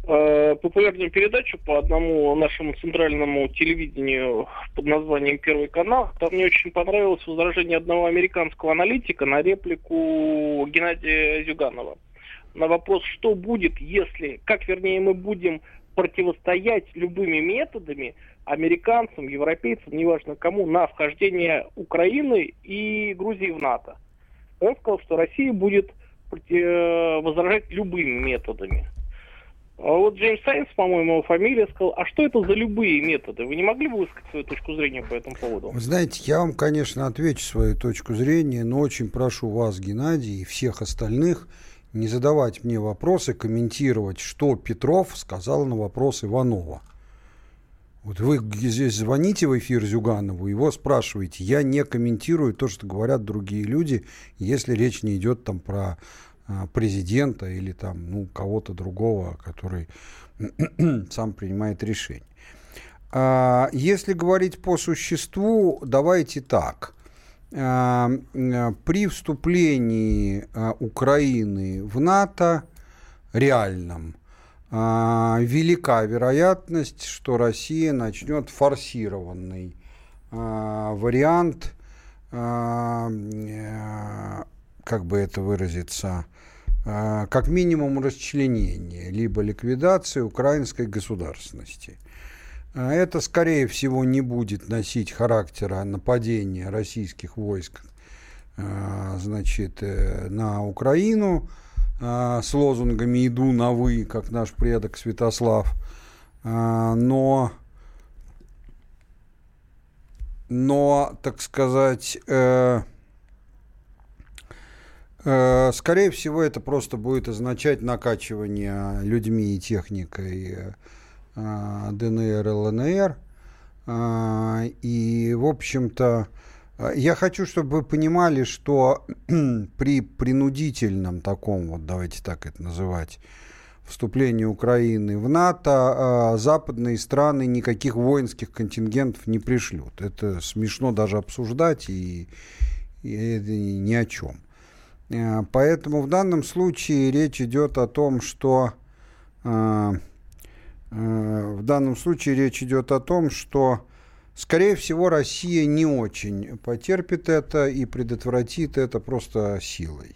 э, популярную передачу по одному нашему центральному телевидению под названием «Первый канал». Там мне очень понравилось возражение одного американского аналитика на реплику Геннадия Зюганова. На вопрос, что будет, если, как вернее мы будем противостоять любыми методами американцам, европейцам, неважно кому, на вхождение Украины и Грузии в НАТО. Он сказал, что Россия будет э, возражать любыми методами. А вот Джеймс Сайнс, по-моему, его фамилия, сказал, а что это за любые методы? Вы не могли бы высказать свою точку зрения по этому поводу? Вы знаете, я вам, конечно, отвечу свою точку зрения, но очень прошу вас, Геннадий, и всех остальных не задавать мне вопросы, комментировать, что Петров сказал на вопрос Иванова. Вот вы здесь звоните в эфир Зюганову, его спрашиваете. Я не комментирую то, что говорят другие люди, если речь не идет там про а, президента или там, ну, кого-то другого, который сам принимает решение. А, если говорить по существу, давайте так. А, при вступлении Украины в НАТО реальном – а, велика вероятность, что Россия начнет форсированный а, вариант, а, э, как бы это выразиться, как минимум расчленения, либо ликвидации украинской государственности. Это, скорее всего, не будет носить характера нападения российских войск значит, э, на Украину, а, с лозунгами «иду на вы», как наш предок Святослав. А, но, но, так сказать, э, э, скорее всего, это просто будет означать накачивание людьми и техникой э, ДНР, ЛНР. А, и, в общем-то, я хочу, чтобы вы понимали, что при принудительном таком, вот давайте так это называть, вступлении Украины в НАТО, а, западные страны никаких воинских контингентов не пришлют. Это смешно даже обсуждать и, и это ни о чем. А, поэтому в данном случае речь идет о том, что в данном случае речь идет о том, что Скорее всего, Россия не очень потерпит это и предотвратит это просто силой.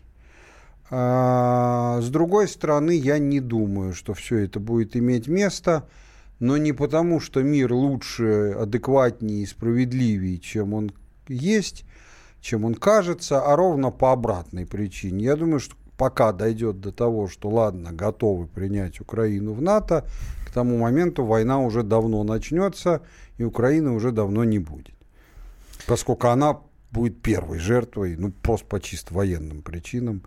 А, с другой стороны, я не думаю, что все это будет иметь место, но не потому, что мир лучше, адекватнее и справедливее, чем он есть, чем он кажется, а ровно по обратной причине. Я думаю, что пока дойдет до того, что ладно, готовы принять Украину в НАТО, к тому моменту война уже давно начнется, и Украины уже давно не будет. Поскольку она будет первой жертвой, ну, просто по чисто военным причинам,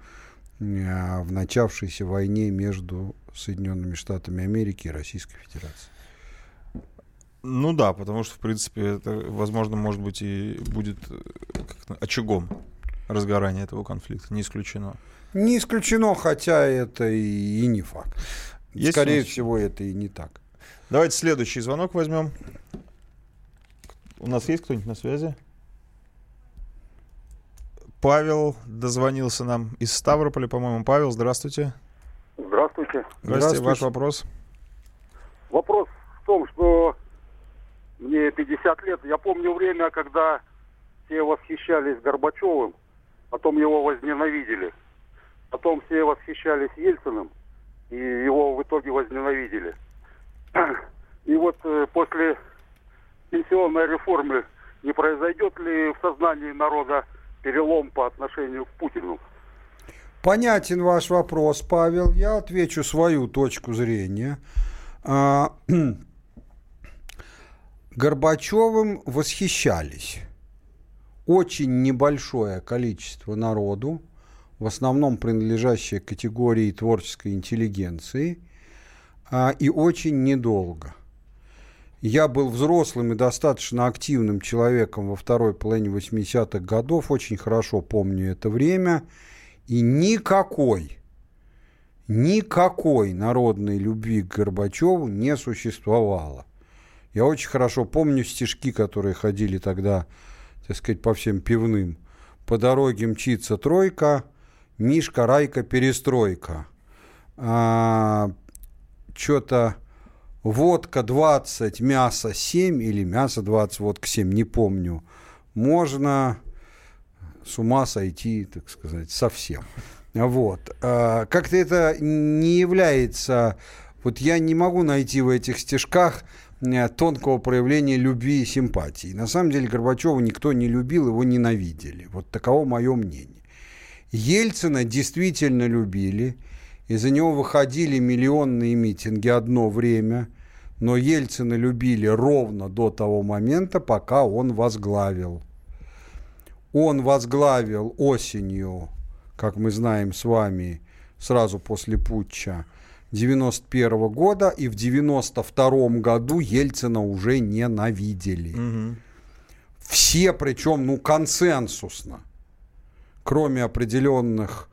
э, в начавшейся войне между Соединенными Штатами Америки и Российской Федерацией. Ну да, потому что, в принципе, это, возможно, может быть, и будет э, очагом разгорания этого конфликта. Не исключено. Не исключено, хотя это и, и не факт. Есть Скорее всего, это и не так. Давайте следующий звонок возьмем. У нас есть кто-нибудь на связи? Павел дозвонился нам из Ставрополя, по-моему. Павел, здравствуйте. Здравствуйте. Здравствуйте, здравствуйте. ваш вопрос. Вопрос в том, что мне 50 лет. Я помню время, когда все восхищались Горбачевым, потом его возненавидели. Потом все восхищались Ельциным, и его в итоге возненавидели. И вот э, после пенсионной реформы не произойдет ли в сознании народа перелом по отношению к Путину? Понятен ваш вопрос, Павел. Я отвечу свою точку зрения. А, Горбачевым восхищались очень небольшое количество народу, в основном принадлежащее категории творческой интеллигенции, а, и очень недолго. Я был взрослым и достаточно активным человеком во второй половине 80-х годов, очень хорошо помню это время – и никакой, никакой народной любви к Горбачеву не существовало. Я очень хорошо помню стишки, которые ходили тогда, так сказать, по всем пивным. По дороге мчится тройка, Мишка, Райка, перестройка. А, Что-то водка 20, мясо 7 или мясо 20, водка 7, не помню. Можно с ума сойти, так сказать, совсем. Вот. А, как-то это не является... Вот я не могу найти в этих стишках э, тонкого проявления любви и симпатии. На самом деле Горбачева никто не любил, его ненавидели. Вот таково мое мнение. Ельцина действительно любили, из-за него выходили миллионные митинги одно время, но Ельцина любили ровно до того момента, пока он возглавил он возглавил осенью, как мы знаем с вами, сразу после путча 91 года, и в 92 году Ельцина уже ненавидели. Угу. Все, причем, ну, консенсусно, кроме определенных,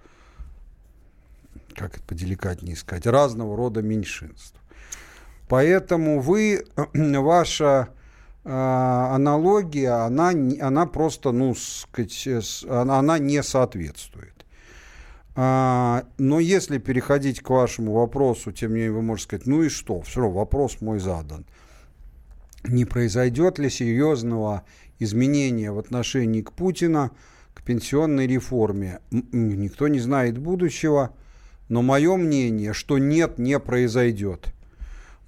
как это поделикатнее сказать, разного рода меньшинств. Поэтому вы, ваша а, аналогия, она, она просто, ну, сказать, она не соответствует. А, но если переходить к вашему вопросу, тем не менее вы можете сказать, ну и что, все равно вопрос мой задан. Не произойдет ли серьезного изменения в отношении к Путина, к пенсионной реформе? Никто не знает будущего, но мое мнение, что нет, не произойдет.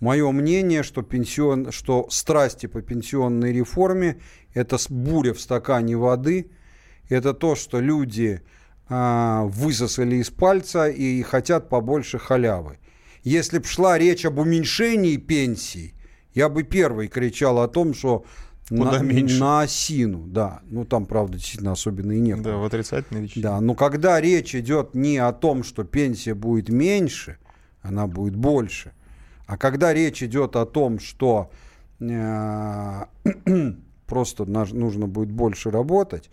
Мое мнение, что, пенсион, что страсти по пенсионной реформе – это буря в стакане воды, это то, что люди а, высосали из пальца и хотят побольше халявы. Если бы шла речь об уменьшении пенсий, я бы первый кричал о том, что на, на осину, да. Ну, там, правда, действительно особенно и нет. Да, в отрицательной речи. Да, но когда речь идет не о том, что пенсия будет меньше, она будет больше – а когда речь идет о том, что э, просто нужно будет больше работать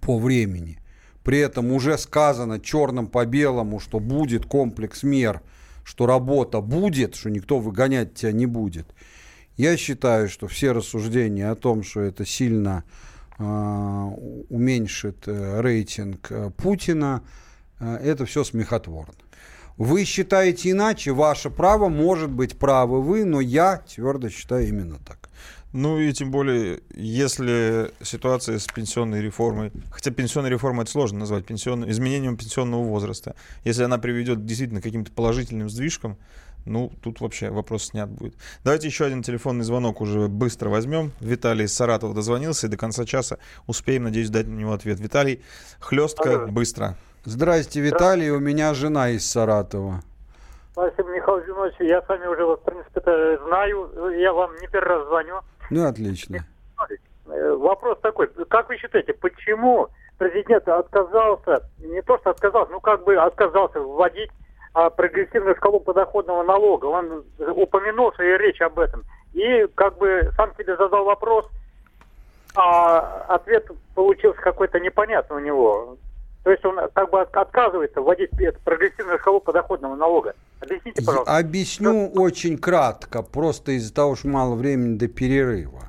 по времени, при этом уже сказано черным по белому, что будет комплекс мер, что работа будет, что никто выгонять тебя не будет. Я считаю, что все рассуждения о том, что это сильно э, уменьшит рейтинг э, Путина, э, это все смехотворно. Вы считаете иначе, ваше право, может быть правы вы, но я твердо считаю именно так. Ну и тем более, если ситуация с пенсионной реформой, хотя пенсионная реформа это сложно назвать, пенсионным, изменением пенсионного возраста, если она приведет действительно к каким-то положительным сдвижкам, ну, тут вообще вопрос снят будет. Давайте еще один телефонный звонок уже быстро возьмем. Виталий из Саратова дозвонился, и до конца часа успеем, надеюсь, дать на него ответ. Виталий, хлестко, Алло. быстро. Здрасте, Виталий, у меня жена из Саратова. Спасибо, Михаил Зинович. Я с вами уже, в принципе, знаю. Я вам не первый раз звоню. Ну, отлично. Э, вопрос такой. Как вы считаете, почему президент отказался, не то что отказался, ну как бы отказался вводить прогрессивную шкалу подоходного налога? Он упомянул в своей речи об этом. И как бы сам себе задал вопрос, а ответ получился какой-то непонятный у него. То есть он как бы отказывается вводить прогрессивную шкалу подоходного налога. Объясните, пожалуйста. Объясню что... очень кратко, просто из-за того, что мало времени до перерыва.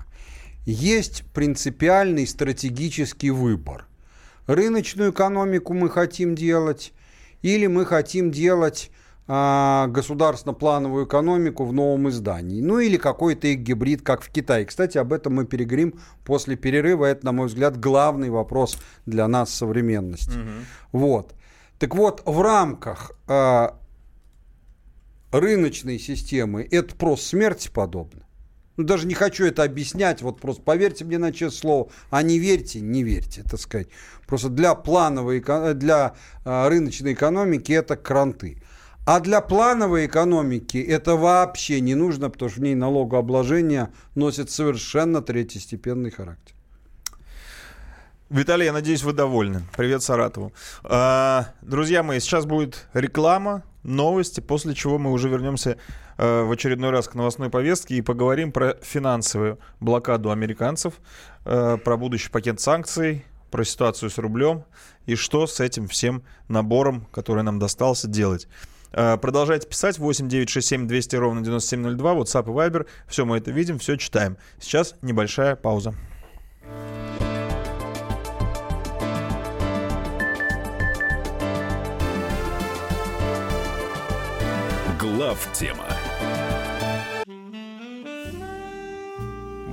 Есть принципиальный стратегический выбор. Рыночную экономику мы хотим делать, или мы хотим делать а, государственно-плановую экономику в новом издании. Ну или какой-то их гибрид, как в Китае. Кстати, об этом мы переговорим после перерыва. Это, на мой взгляд, главный вопрос для нас современности. Угу. Вот. Так вот, в рамках а, рыночной системы, это просто смерти подобно. Даже не хочу это объяснять, вот просто поверьте мне на честное слово, а не верьте, не верьте, так сказать. Просто для плановой, для э, рыночной экономики это кранты. А для плановой экономики это вообще не нужно, потому что в ней налогообложение носит совершенно третьестепенный характер. Виталий, я надеюсь, вы довольны. Привет Саратову. А, друзья мои, сейчас будет реклама, новости, после чего мы уже вернемся э, в очередной раз к новостной повестке и поговорим про финансовую блокаду американцев, э, про будущий пакет санкций, про ситуацию с рублем и что с этим всем набором, который нам достался, делать. Э, продолжайте писать 8 9 6 7 200 ровно 9702, WhatsApp и Viber. Все мы это видим, все читаем. Сейчас небольшая пауза. Глав тема.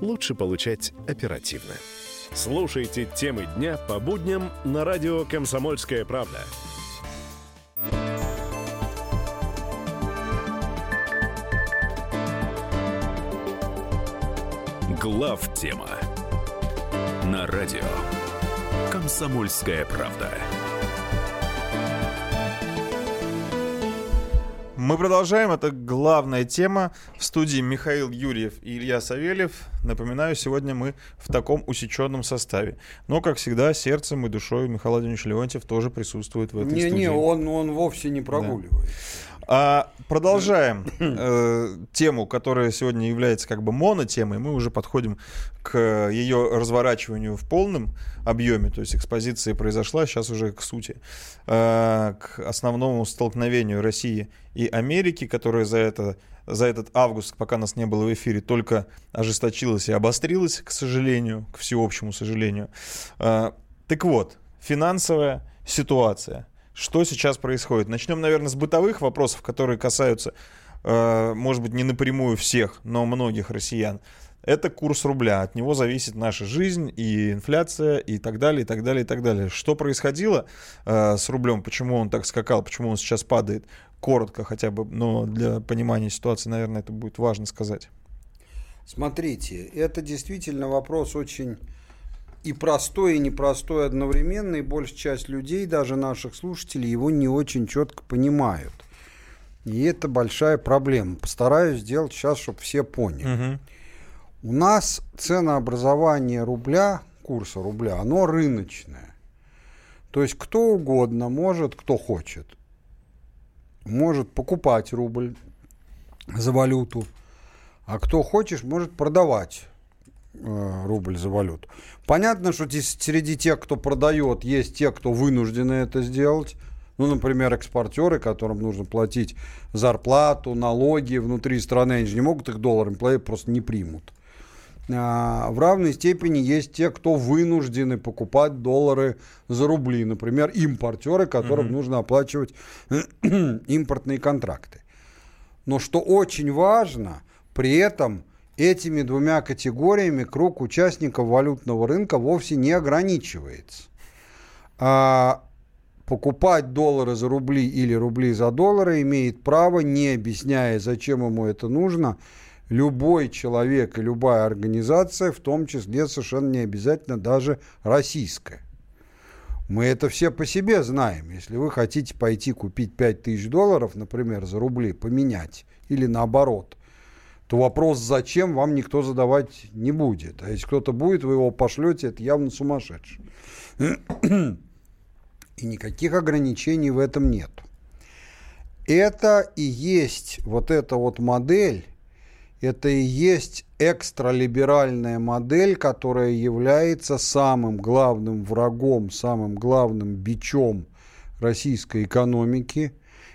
лучше получать оперативно. Слушайте темы дня по будням на радио «Комсомольская правда». Глав тема на радио «Комсомольская правда». Мы продолжаем. Это главная тема. В студии Михаил Юрьев и Илья Савельев. Напоминаю, сегодня мы в таком усеченном составе. Но, как всегда, сердцем и душой Михаил Владимирович Леонтьев тоже присутствует в этой не, студии. Не-не, он, он вовсе не прогуливает. Да. А, продолжаем э, тему, которая сегодня является как бы монотемой. Мы уже подходим к ее разворачиванию в полном объеме. То есть экспозиция произошла, сейчас уже к сути. Э, к основному столкновению России и Америки, которая за это за этот август, пока нас не было в эфире, только ожесточилась и обострилась, к сожалению, к всеобщему сожалению. Э, так вот, финансовая ситуация что сейчас происходит. Начнем, наверное, с бытовых вопросов, которые касаются, э, может быть, не напрямую всех, но многих россиян. Это курс рубля. От него зависит наша жизнь и инфляция и так далее, и так далее, и так далее. Что происходило э, с рублем? Почему он так скакал? Почему он сейчас падает? Коротко хотя бы, но для понимания ситуации, наверное, это будет важно сказать. Смотрите, это действительно вопрос очень и простой, и непростой одновременно, и большая часть людей, даже наших слушателей, его не очень четко понимают. И это большая проблема. Постараюсь сделать сейчас, чтобы все поняли. Угу. У нас ценообразование рубля, курса рубля, оно рыночное. То есть кто угодно может, кто хочет, может покупать рубль за валюту, а кто хочешь, может продавать Э, рубль за валюту. Понятно, что среди тех, кто продает, есть те, кто вынуждены это сделать. Ну, например, экспортеры, которым нужно платить зарплату, налоги внутри страны, они же не могут их долларами платить, просто не примут. А, в равной степени есть те, кто вынуждены покупать доллары за рубли. Например, импортеры, которым mm-hmm. нужно оплачивать импортные контракты. Но что очень важно, при этом этими двумя категориями круг участников валютного рынка вовсе не ограничивается. А покупать доллары за рубли или рубли за доллары имеет право, не объясняя, зачем ему это нужно, любой человек и любая организация, в том числе совершенно не обязательно даже российская. Мы это все по себе знаем. Если вы хотите пойти купить 5000 долларов, например, за рубли, поменять, или наоборот, то вопрос «зачем» вам никто задавать не будет. А если кто-то будет, вы его пошлете, это явно сумасшедший. И никаких ограничений в этом нет. Это и есть вот эта вот модель, это и есть экстралиберальная модель, которая является самым главным врагом, самым главным бичом российской экономики.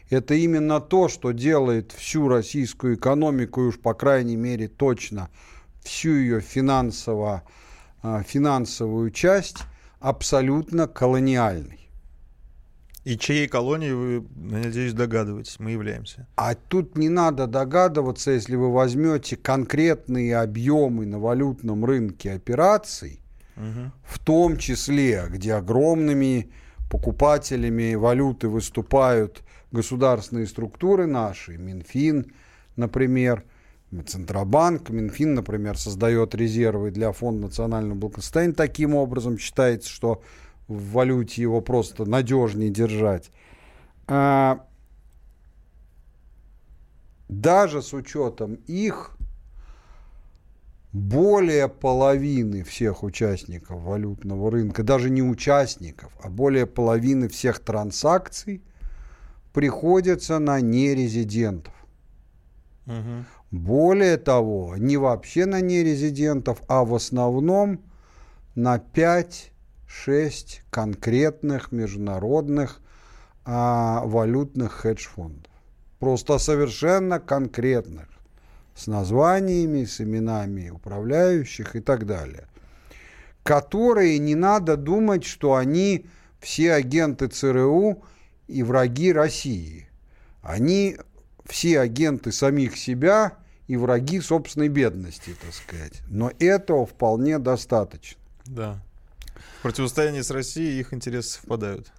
Это именно то, что делает всю российскую экономику, и уж по крайней мере точно всю ее финансово, а, финансовую часть абсолютно колониальной. И чьей колонии вы, надеюсь, догадываетесь, мы являемся. А тут не надо догадываться, если вы возьмете конкретные объемы на валютном рынке операций, угу. в том числе, где огромными покупателями валюты выступают государственные структуры наши, Минфин, например, Центробанк, Минфин, например, создает резервы для Фонда национального благосостояния. Таким образом считается, что в валюте его просто надежнее держать. А, даже с учетом их, более половины всех участников валютного рынка, даже не участников, а более половины всех транзакций приходятся на нерезидентов. Угу. Более того, не вообще на нерезидентов, а в основном на 5 шесть конкретных международных а, валютных хедж-фондов. Просто совершенно конкретных. С названиями, с именами управляющих и так далее. Которые не надо думать, что они все агенты ЦРУ и враги России. Они все агенты самих себя и враги собственной бедности, так сказать. Но этого вполне достаточно. Да противостоянии с Россией их интересы совпадают.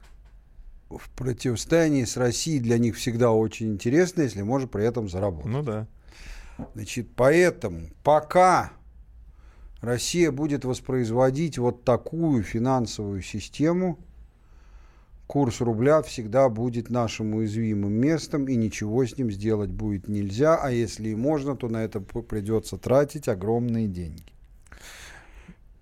В противостоянии с Россией для них всегда очень интересно, если можно при этом заработать. Ну да. Значит, поэтому пока Россия будет воспроизводить вот такую финансовую систему, курс рубля всегда будет нашим уязвимым местом, и ничего с ним сделать будет нельзя, а если и можно, то на это придется тратить огромные деньги.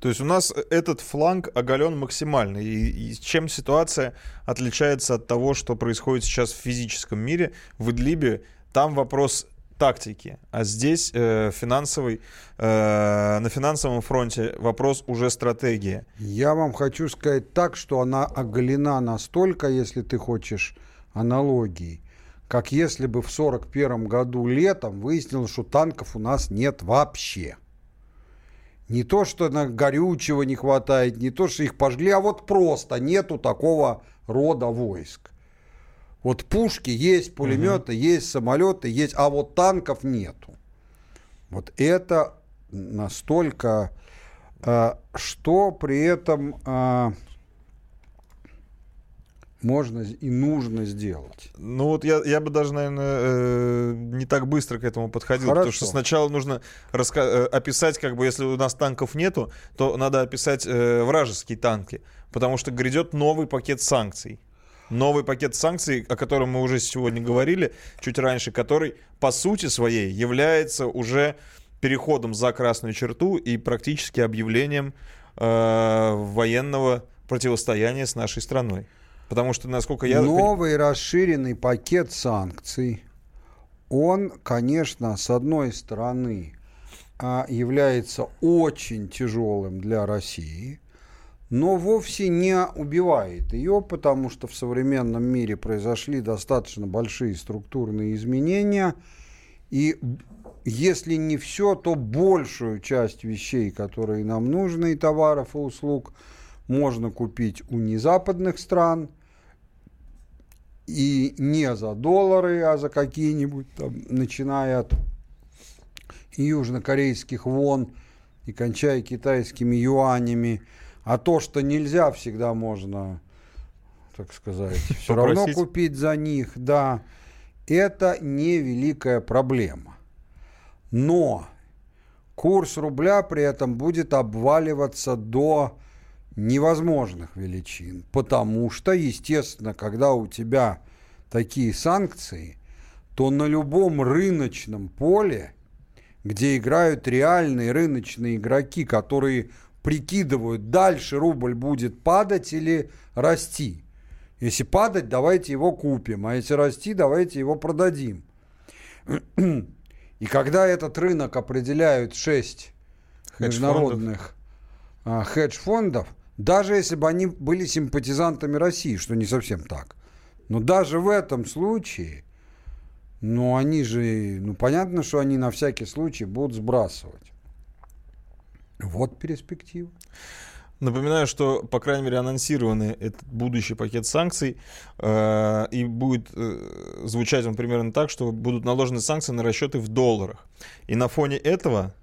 То есть у нас этот фланг оголен максимально. И, и чем ситуация отличается от того, что происходит сейчас в физическом мире? В Идлибе там вопрос тактики, а здесь э, финансовый, э, на финансовом фронте вопрос уже стратегии. Я вам хочу сказать так, что она оголена настолько, если ты хочешь аналогии, как если бы в 1941 году летом выяснилось, что танков у нас нет вообще. Не то, что на горючего не хватает, не то, что их пожгли, а вот просто нету такого рода войск. Вот пушки есть, пулеметы угу. есть, самолеты есть, а вот танков нету. Вот это настолько, э, что при этом э, можно и нужно сделать. Ну вот я, я бы даже, наверное, э, не так быстро к этому подходил, Хорошо. потому что сначала нужно раска- э, описать, как бы, если у нас танков нету, то надо описать э, вражеские танки, потому что грядет новый пакет санкций. Новый пакет санкций, о котором мы уже сегодня говорили, чуть раньше, который по сути своей является уже переходом за красную черту и практически объявлением э, военного противостояния с нашей страной. Потому что, насколько я... Новый расширенный пакет санкций, он, конечно, с одной стороны, а, является очень тяжелым для России, но вовсе не убивает ее, потому что в современном мире произошли достаточно большие структурные изменения, и если не все, то большую часть вещей, которые нам нужны, и товаров и услуг – можно купить у незападных стран и не за доллары, а за какие-нибудь там, начиная от южнокорейских вон и кончая китайскими юанями. А то, что нельзя, всегда можно, так сказать, все равно купить за них, да. Это не великая проблема. Но курс рубля при этом будет обваливаться до невозможных величин, потому что, естественно, когда у тебя такие санкции, то на любом рыночном поле, где играют реальные рыночные игроки, которые прикидывают, дальше рубль будет падать или расти. Если падать, давайте его купим, а если расти, давайте его продадим. И когда этот рынок определяют 6 международных а, хедж-фондов, даже если бы они были симпатизантами России, что не совсем так. Но даже в этом случае, ну они же, ну понятно, что они на всякий случай будут сбрасывать. Вот перспектива. Напоминаю, что, по крайней мере, анонсированы этот будущий пакет санкций, э, и будет э, звучать он примерно так, что будут наложены санкции на расчеты в долларах. И на фоне этого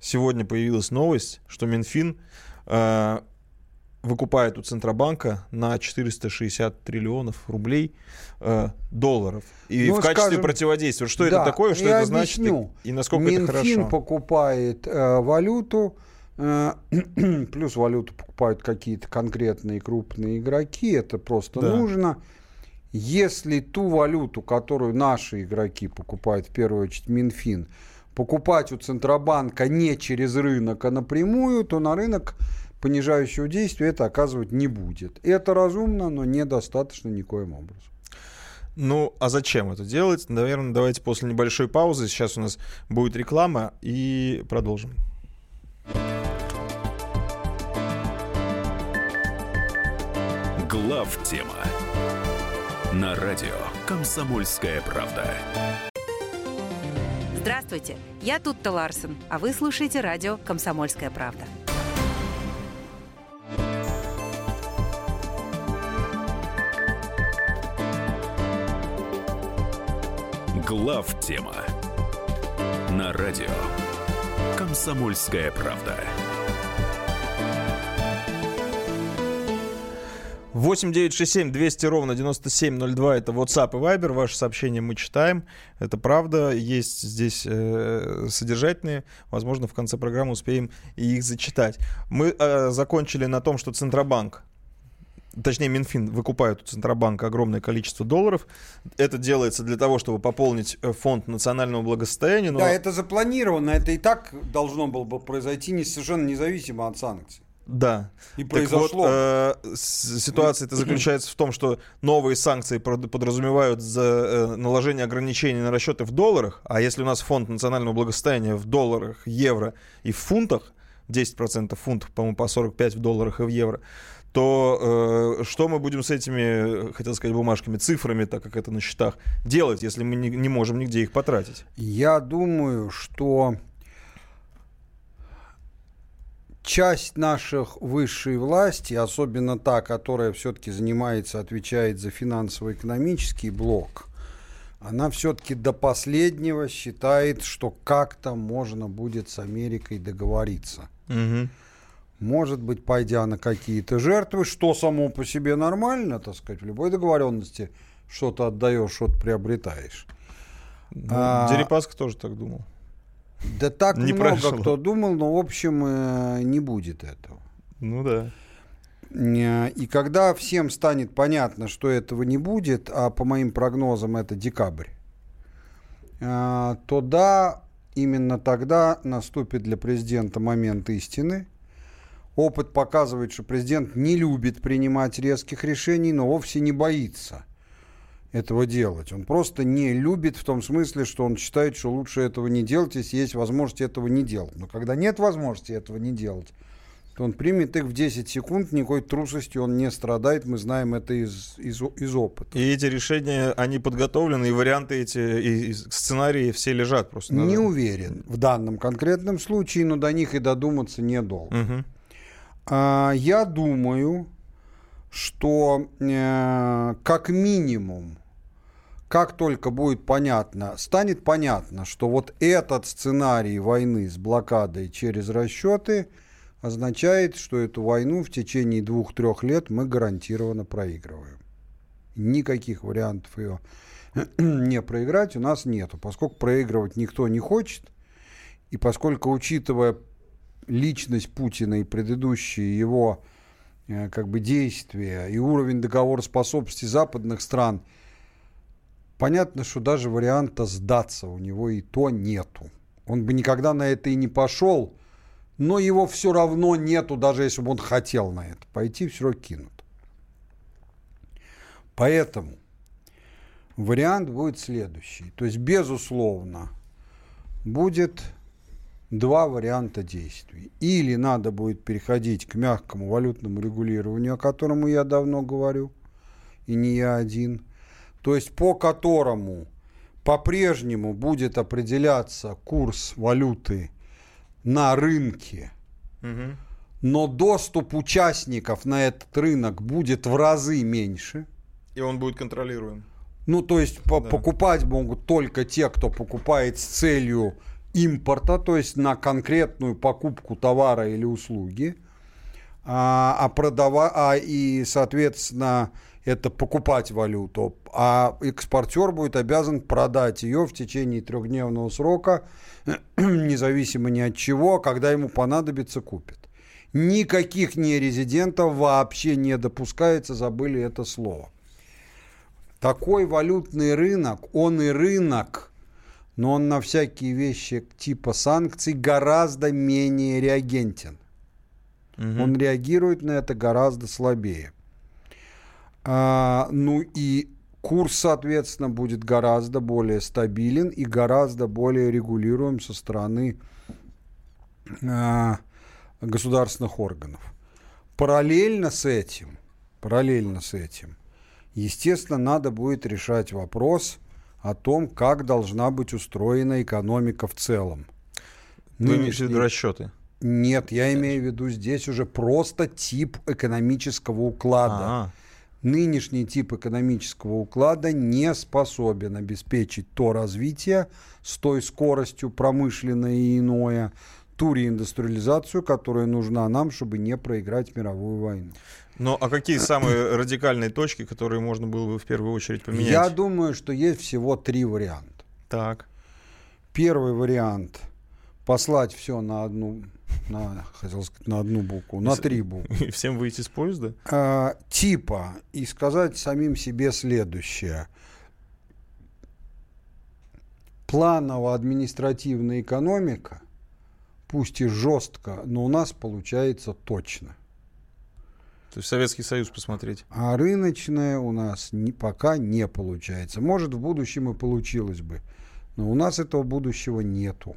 сегодня появилась новость, что Минфин э, выкупает у Центробанка на 460 триллионов рублей э, долларов. И ну, в качестве скажем, противодействия. Что да, это такое, что это объясню. значит и, и насколько Минфин это хорошо? Минфин покупает э, валюту, плюс валюту покупают какие-то конкретные крупные игроки, это просто да. нужно. Если ту валюту, которую наши игроки покупают, в первую очередь Минфин, покупать у Центробанка не через рынок, а напрямую, то на рынок понижающего действия это оказывать не будет. Это разумно, но недостаточно никоим образом. Ну, а зачем это делать? Наверное, давайте после небольшой паузы. Сейчас у нас будет реклама и продолжим. Глав тема на радио Комсомольская правда. Здравствуйте, я Тутта Ларсен, а вы слушаете радио Комсомольская правда. Глав тема на радио Комсомольская правда. 8 9 6 7 200 ровно 9702 это WhatsApp и Viber. Ваши сообщения мы читаем. Это правда. Есть здесь э, содержательные. Возможно, в конце программы успеем и их зачитать. Мы э, закончили на том, что Центробанк точнее Минфин выкупает у Центробанка огромное количество долларов. Это делается для того, чтобы пополнить э, фонд национального благосостояния. Но... Да, это запланировано, это и так должно было бы произойти не совершенно независимо от санкций. Да. И произошло. Так вот, э, ситуация это заключается в том, что новые санкции подразумевают за э, наложение ограничений на расчеты в долларах, а если у нас фонд национального благосостояния в долларах, евро и в фунтах, 10% фунтов, по-моему, по 45 в долларах и в евро, то э, что мы будем с этими, хотел сказать, бумажками, цифрами, так как это на счетах, делать, если мы не, не можем нигде их потратить? Я думаю, что часть наших высшей власти, особенно та, которая все-таки занимается, отвечает за финансово-экономический блок, она все-таки до последнего считает, что как-то можно будет с Америкой договориться. Угу может быть, пойдя на какие-то жертвы, что само по себе нормально, так сказать, в любой договоренности что-то отдаешь, что-то приобретаешь. Ну, а, Дерипаска тоже так думал. Да так не много прошло. кто думал, но в общем э, не будет этого. Ну да. Э, и когда всем станет понятно, что этого не будет, а по моим прогнозам это декабрь, э, то да, именно тогда наступит для президента момент истины, Опыт показывает, что президент не любит принимать резких решений, но вовсе не боится этого делать. Он просто не любит в том смысле, что он считает, что лучше этого не делать, если есть возможность этого не делать. Но когда нет возможности этого не делать, то он примет их в 10 секунд, никакой трусостью он не страдает, мы знаем это из, из, из опыта. И эти решения, они подготовлены, и варианты эти, и сценарии все лежат просто. Не уверен в данном конкретном случае, но до них и додуматься недолго. Угу. А, я думаю, что э, как минимум, как только будет понятно, станет понятно, что вот этот сценарий войны с блокадой через расчеты означает, что эту войну в течение двух-трех лет мы гарантированно проигрываем. Никаких вариантов ее не проиграть у нас нету, поскольку проигрывать никто не хочет, и поскольку, учитывая личность Путина и предыдущие его э, как бы действия и уровень договороспособности западных стран, понятно, что даже варианта сдаться у него и то нету. Он бы никогда на это и не пошел, но его все равно нету, даже если бы он хотел на это пойти, все равно кинут. Поэтому вариант будет следующий. То есть, безусловно, будет два варианта действий. Или надо будет переходить к мягкому валютному регулированию, о котором я давно говорю, и не я один. То есть по которому по-прежнему будет определяться курс валюты на рынке, Мгм. но доступ участников на этот рынок будет в разы меньше. И он будет контролируем. Ну, то есть Да. покупать могут только те, кто покупает с целью импорта, то есть на конкретную покупку товара или услуги. А, а продава... а и, соответственно, это покупать валюту. А экспортер будет обязан продать ее в течение трехдневного срока, независимо ни от чего, когда ему понадобится, купит. Никаких нерезидентов вообще не допускается, забыли это слово. Такой валютный рынок, он и рынок, но он на всякие вещи типа санкций гораздо менее реагентен. Он реагирует на это гораздо слабее. А, ну и курс, соответственно, будет гораздо более стабилен и гораздо более регулируем со стороны а, государственных органов. Параллельно с этим, параллельно с этим, естественно, надо будет решать вопрос о том, как должна быть устроена экономика в целом. Вы имеете в виду расчеты? Нет, я имею в виду здесь уже просто тип экономического уклада. А, Нынешний тип экономического уклада не способен обеспечить то развитие с той скоростью промышленное и иное, ту реиндустриализацию, которая нужна нам, чтобы не проиграть мировую войну. Ну, а какие самые радикальные точки, которые можно было бы в первую очередь поменять? Я думаю, что есть всего три варианта. Так. Первый вариант послать все на одну, на, хотел сказать, на одну букву, на три буквы. И всем выйти с поезда? А, типа и сказать самим себе следующее. Планово-административная экономика, пусть и жестко, но у нас получается точно. То есть Советский Союз посмотреть. А рыночная у нас не- пока не получается. Может, в будущем и получилось бы, но у нас этого будущего нету.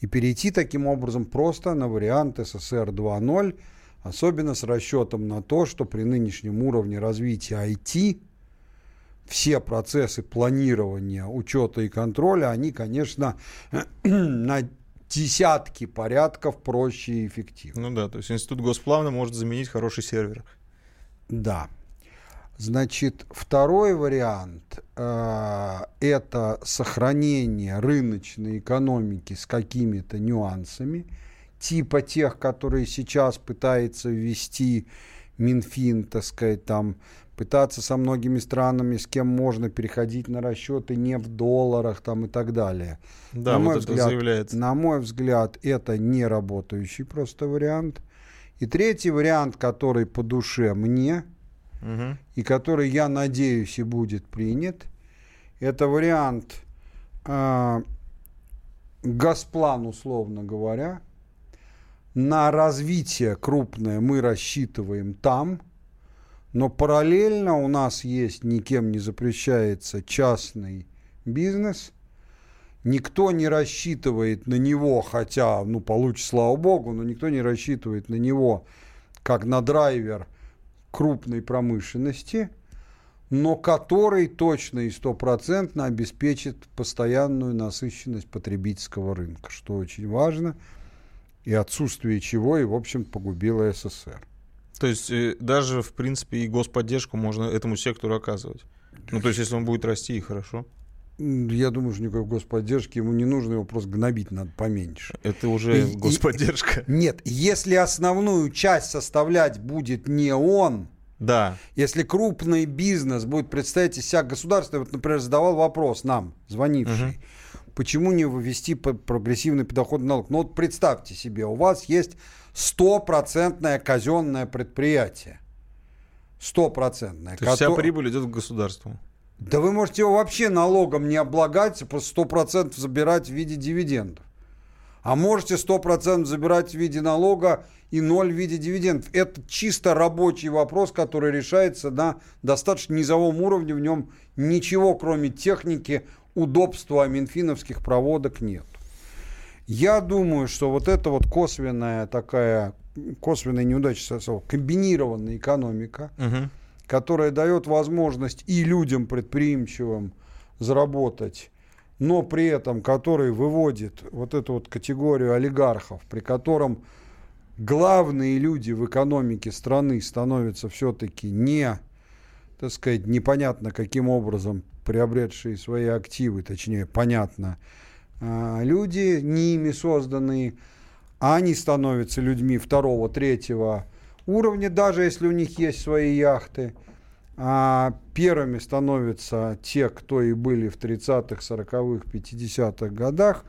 И перейти таким образом просто на вариант СССР 2.0, особенно с расчетом на то, что при нынешнем уровне развития IT все процессы планирования, учета и контроля, они, конечно, на десятки порядков проще и эффективнее. Ну да, то есть институт госплана может заменить хороший сервер. Да. Значит, второй вариант э, это сохранение рыночной экономики с какими-то нюансами, типа тех, которые сейчас пытается ввести Минфин, так сказать, там пытаться со многими странами, с кем можно переходить на расчеты не в долларах там и так далее. Да, на, вот мой это взгляд, заявляется. на мой взгляд, это не работающий просто вариант. И третий вариант, который по душе мне, И который, я надеюсь, и будет принят, это вариант а, Госплан, условно говоря. На развитие крупное мы рассчитываем там, но параллельно у нас есть, никем не запрещается, частный бизнес. Никто не рассчитывает на него, хотя, ну, получится, слава богу, но никто не рассчитывает на него как на драйвер крупной промышленности, но который точно и стопроцентно обеспечит постоянную насыщенность потребительского рынка, что очень важно, и отсутствие чего и, в общем, погубило СССР. То есть э, даже, в принципе, и господдержку можно этому сектору оказывать. Ну, то есть, если он будет расти, и хорошо. Я думаю, что никакой господдержки ему не нужно, его просто гнобить надо поменьше. Это уже И- и- господдержка. Нет, если основную часть составлять будет не он, Да. Если крупный бизнес будет представить из себя государство, вот, например, задавал вопрос нам, звонивший, почему не вывести по- прогрессивный подоходный налог? Ну вот представьте себе, у вас есть стопроцентное казенное предприятие. Стопроцентное. То есть вся кото- прибыль идет к государству. Да вы можете его вообще налогом не облагать, просто сто процентов забирать в виде дивидендов. А можете сто процентов забирать в виде налога и ноль в виде дивидендов. Это чисто рабочий вопрос, который решается на достаточно низовом уровне. В нем ничего, кроме техники, удобства минфиновских проводок нет. Я думаю, что вот это вот косвенная такая, косвенная неудача, комбинированная экономика, Мгм. Которая дает возможность и людям предприимчивым заработать, но при этом который выводит вот эту вот категорию олигархов, при котором главные люди в экономике страны становятся все-таки не, так сказать, непонятно каким образом приобретшие свои активы, точнее, понятно, а, люди, не ими созданные, а они становятся людьми второго, третьего уровня, даже если у них есть свои яхты. А первыми становятся те, кто и были в 30-х, 40-х, 50-х годах.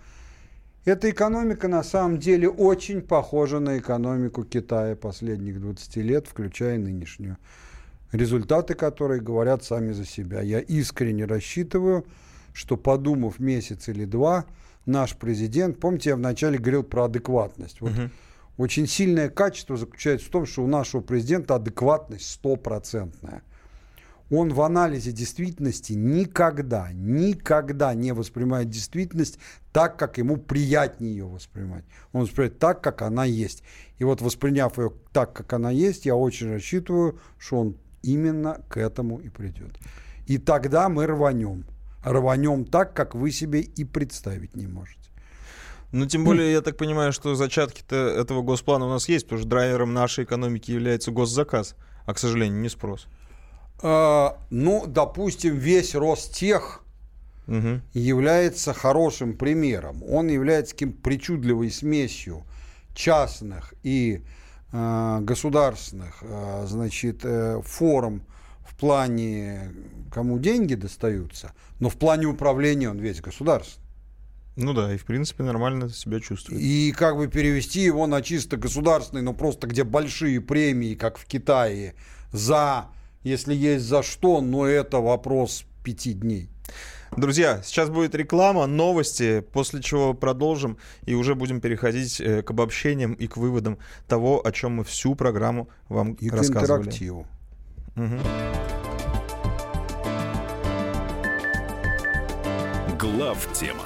Эта экономика на самом деле очень похожа на экономику Китая последних 20 лет, включая нынешнюю. Результаты которой говорят сами за себя. Я искренне рассчитываю, что подумав месяц или два, наш президент, помните, я вначале говорил про адекватность. Вот угу. Очень сильное качество заключается в том, что у нашего президента адекватность стопроцентная. Он в анализе действительности никогда, никогда не воспринимает действительность так, как ему приятнее ее воспринимать. Он воспринимает так, как она есть. И вот восприняв ее так, как она есть, я очень рассчитываю, что он именно к этому и придет. И тогда мы рванем. Рванем так, как вы себе и представить не можете. Ну, тем более, я так понимаю, что зачатки-то этого госплана у нас есть, потому что драйвером нашей экономики является госзаказ, а, к сожалению, не спрос. А, ну, допустим, весь Ростех угу. является хорошим примером. Он является каким причудливой смесью частных и э, государственных, э, значит, э, форм в плане, кому деньги достаются, но в плане управления он весь государственный. Ну да, и в принципе нормально себя чувствует. И как бы перевести его на чисто государственный, но просто где большие премии, как в Китае, за, если есть за что, но это вопрос пяти дней. Друзья, сейчас будет реклама, новости, после чего продолжим и уже будем переходить э, к обобщениям и к выводам того, о чем мы всю программу вам и рассказывали. к интерактиву. Угу. Глав тема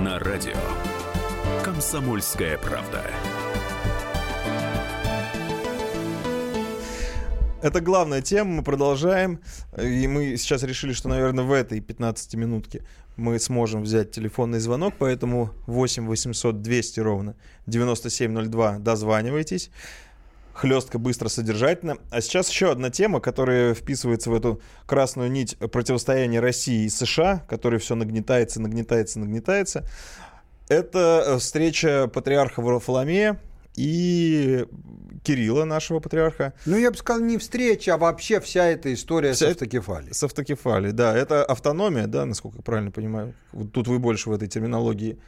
на радио «Комсомольская правда». Это главная тема, мы продолжаем. И мы сейчас решили, что, наверное, в этой 15 минутке мы сможем взять телефонный звонок, поэтому 8 800 200 ровно 9702 дозванивайтесь. Хлестко, быстро, содержательно. А сейчас еще одна тема, которая вписывается в эту красную нить противостояния России и США, которая все нагнетается, нагнетается, нагнетается. Это э, встреча патриарха Варфоломея и Кирилла, нашего патриарха. Ну, я бы сказал, не встреча, а вообще вся эта история вся с автокефалией. С автокефалией, да. Это автономия, да, насколько я правильно понимаю. Вот тут вы больше в этой терминологии.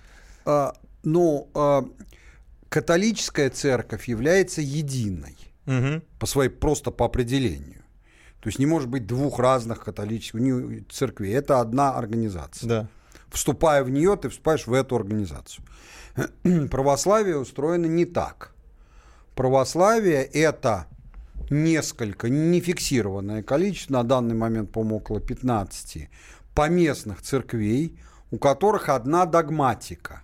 А, ну, а, католическая церковь является единой. Угу. По своей, просто по определению. То есть не может быть двух разных католических церквей. Это одна организация. Да вступая в нее, ты вступаешь в эту организацию. Православие устроено не так. Православие – это несколько, не фиксированное количество, на данный момент, по-моему, около 15 поместных церквей, у которых одна догматика,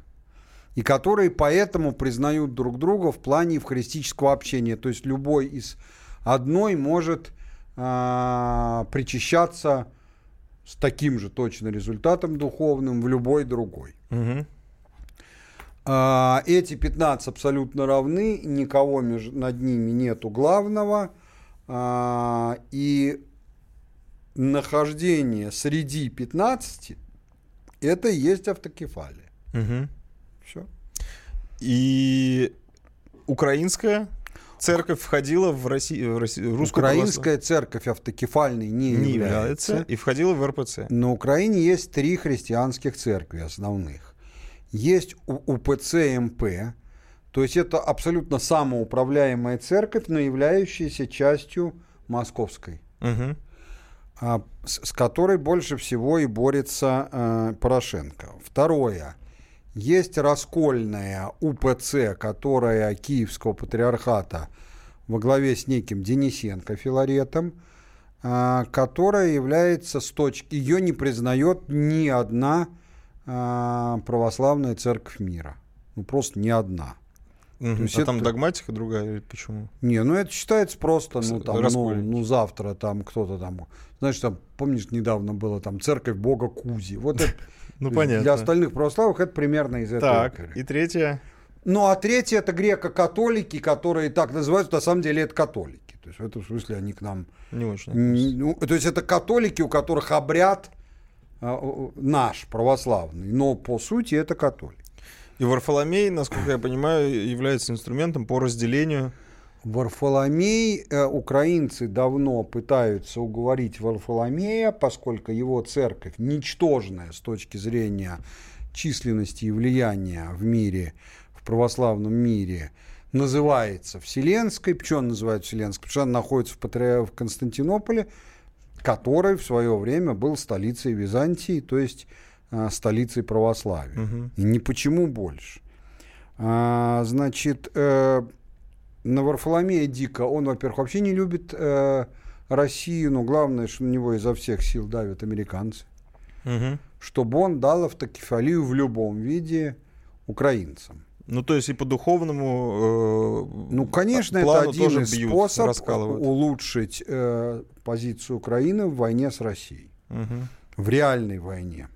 и которые поэтому признают друг друга в плане евхаристического общения. То есть любой из одной может э, причащаться с таким же точно результатом духовным в любой другой. Угу. А, эти 15 абсолютно равны, никого между, над ними нету главного. А, и нахождение среди 15 это и есть автокефалия. Угу. Все. И украинская церковь входила в, Россию, в, Россию, в русскую Украинская церковь автокефальной не, не является, является. И входила в РПЦ. На Украине есть три христианских церкви основных. Есть УПЦ МП, то есть это абсолютно самоуправляемая церковь, но являющаяся частью московской, с, с которой больше всего и борется э, Порошенко. Второе. Есть раскольная УПЦ, которая Киевского патриархата во главе с неким Денисенко Филаретом, а, которая является с точки... Ее не признает ни одна а, православная церковь мира. Ну, просто ни одна. Мгм. То есть А там это- догматика другая или почему? Не, ну это считается просто, ну там, ну, ну завтра там кто-то там, знаешь, там, помнишь, недавно было там церковь Бога Кузи. Вот это, Ну, понятно. Для остальных православных это примерно из этого. Так, и третье. Ну, а третье это греко-католики, которые так называются, на самом деле это католики. То есть в этом смысле они к нам... Не очень. ну, то есть это католики, у которых обряд а, наш, православный, но по сути это католики. И Варфоломей, насколько я понимаю, является инструментом по разделению. Варфоломей, э, украинцы давно пытаются уговорить Варфоломея, поскольку его церковь ничтожная с точки зрения численности и влияния в мире, в православном мире, называется Вселенской. Почему она называется Вселенской? Потому что она находится в, Патри- в Константинополе, который в свое время был столицей Византии, то есть э, столицей православия. Мгм. И ни почему больше. А, значит, э, на Варфоломея Дика, он, во-первых, вообще не любит э, Россию, но главное, что на него изо всех сил давят американцы, Мгм. чтобы он дал автокефалию в любом виде украинцам. Ну, то есть и по духовному э, Ну, конечно, это один из бьют, способ улучшить э, позицию Украины в войне с Россией. Мгм. в реальной войне.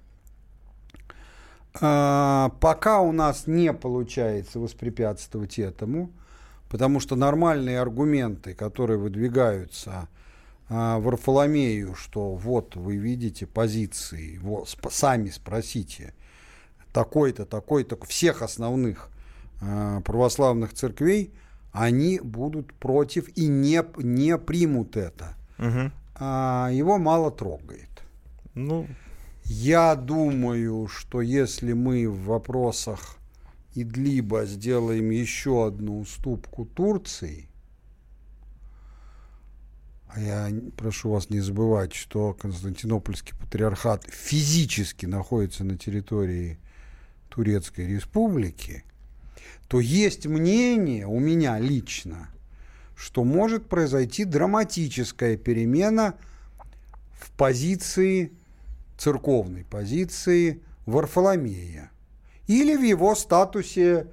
А, пока у нас не получается воспрепятствовать этому, потому что нормальные аргументы, которые выдвигаются а, Варфоломею, что вот вы видите позиции, вот, сп- сами спросите, такой-то, такой-то, всех основных а, православных церквей, они будут против и не, не примут это. Мгм. А, его мало трогает. Ну, Я думаю, что если мы в вопросах Идлиба сделаем еще одну уступку Турции, а я прошу вас не забывать, что Константинопольский патриархат физически находится на территории Турецкой республики, то есть мнение у меня лично, что может произойти драматическая перемена в позиции, церковной позиции Варфоломея. Или в его статусе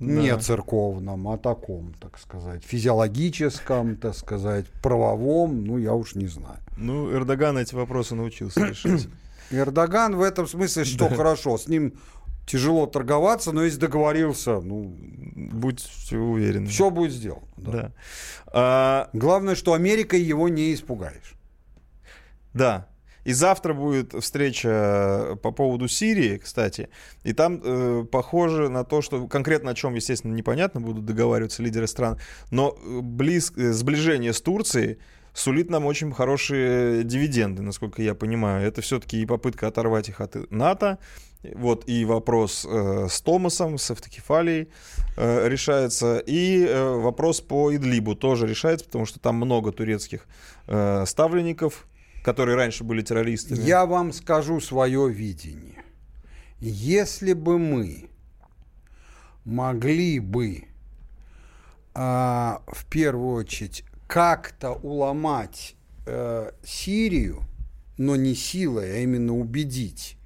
не Да. церковном, а таком, так сказать, физиологическом, так сказать, правовом, ну, я уж не знаю. ну, Эрдоган эти вопросы научился решать. Эрдоган в этом смысле, что хорошо, с ним тяжело торговаться, но если договорился, ну, Будьте уверены. все будет сделано. да. Да. А, Главное, что Америкой его не испугаешь. Да. И завтра будет встреча по поводу Сирии, кстати. И там э, похоже на то, что конкретно о чем, естественно, непонятно, будут договариваться лидеры стран. Но э, близ, э, сближение с Турцией сулит нам очень хорошие дивиденды, насколько я понимаю. Это все-таки и попытка оторвать их от НАТО. Вот и вопрос э, с Томасом, с автокефалией э, решается. И э, вопрос по Идлибу тоже решается, потому что там много турецких э, ставленников, которые раньше были террористами. Я вам скажу свое видение. Если бы мы могли бы а, в первую очередь как-то уломать э, Сирию, но не силой, а именно убедить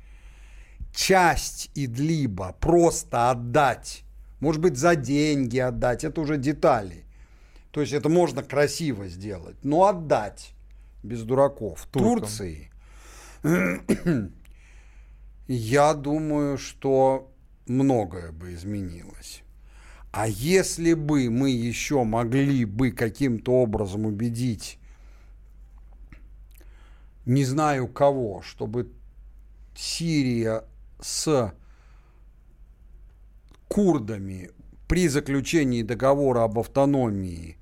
часть Идлиба просто отдать, может быть, за деньги отдать, это уже детали. То есть это можно красиво сделать, но отдать без дураков Туркам. Турции. Я думаю, что многое бы изменилось. А если бы мы еще могли бы каким-то образом убедить, не знаю кого, чтобы Сирия с курдами при заключении договора об автономии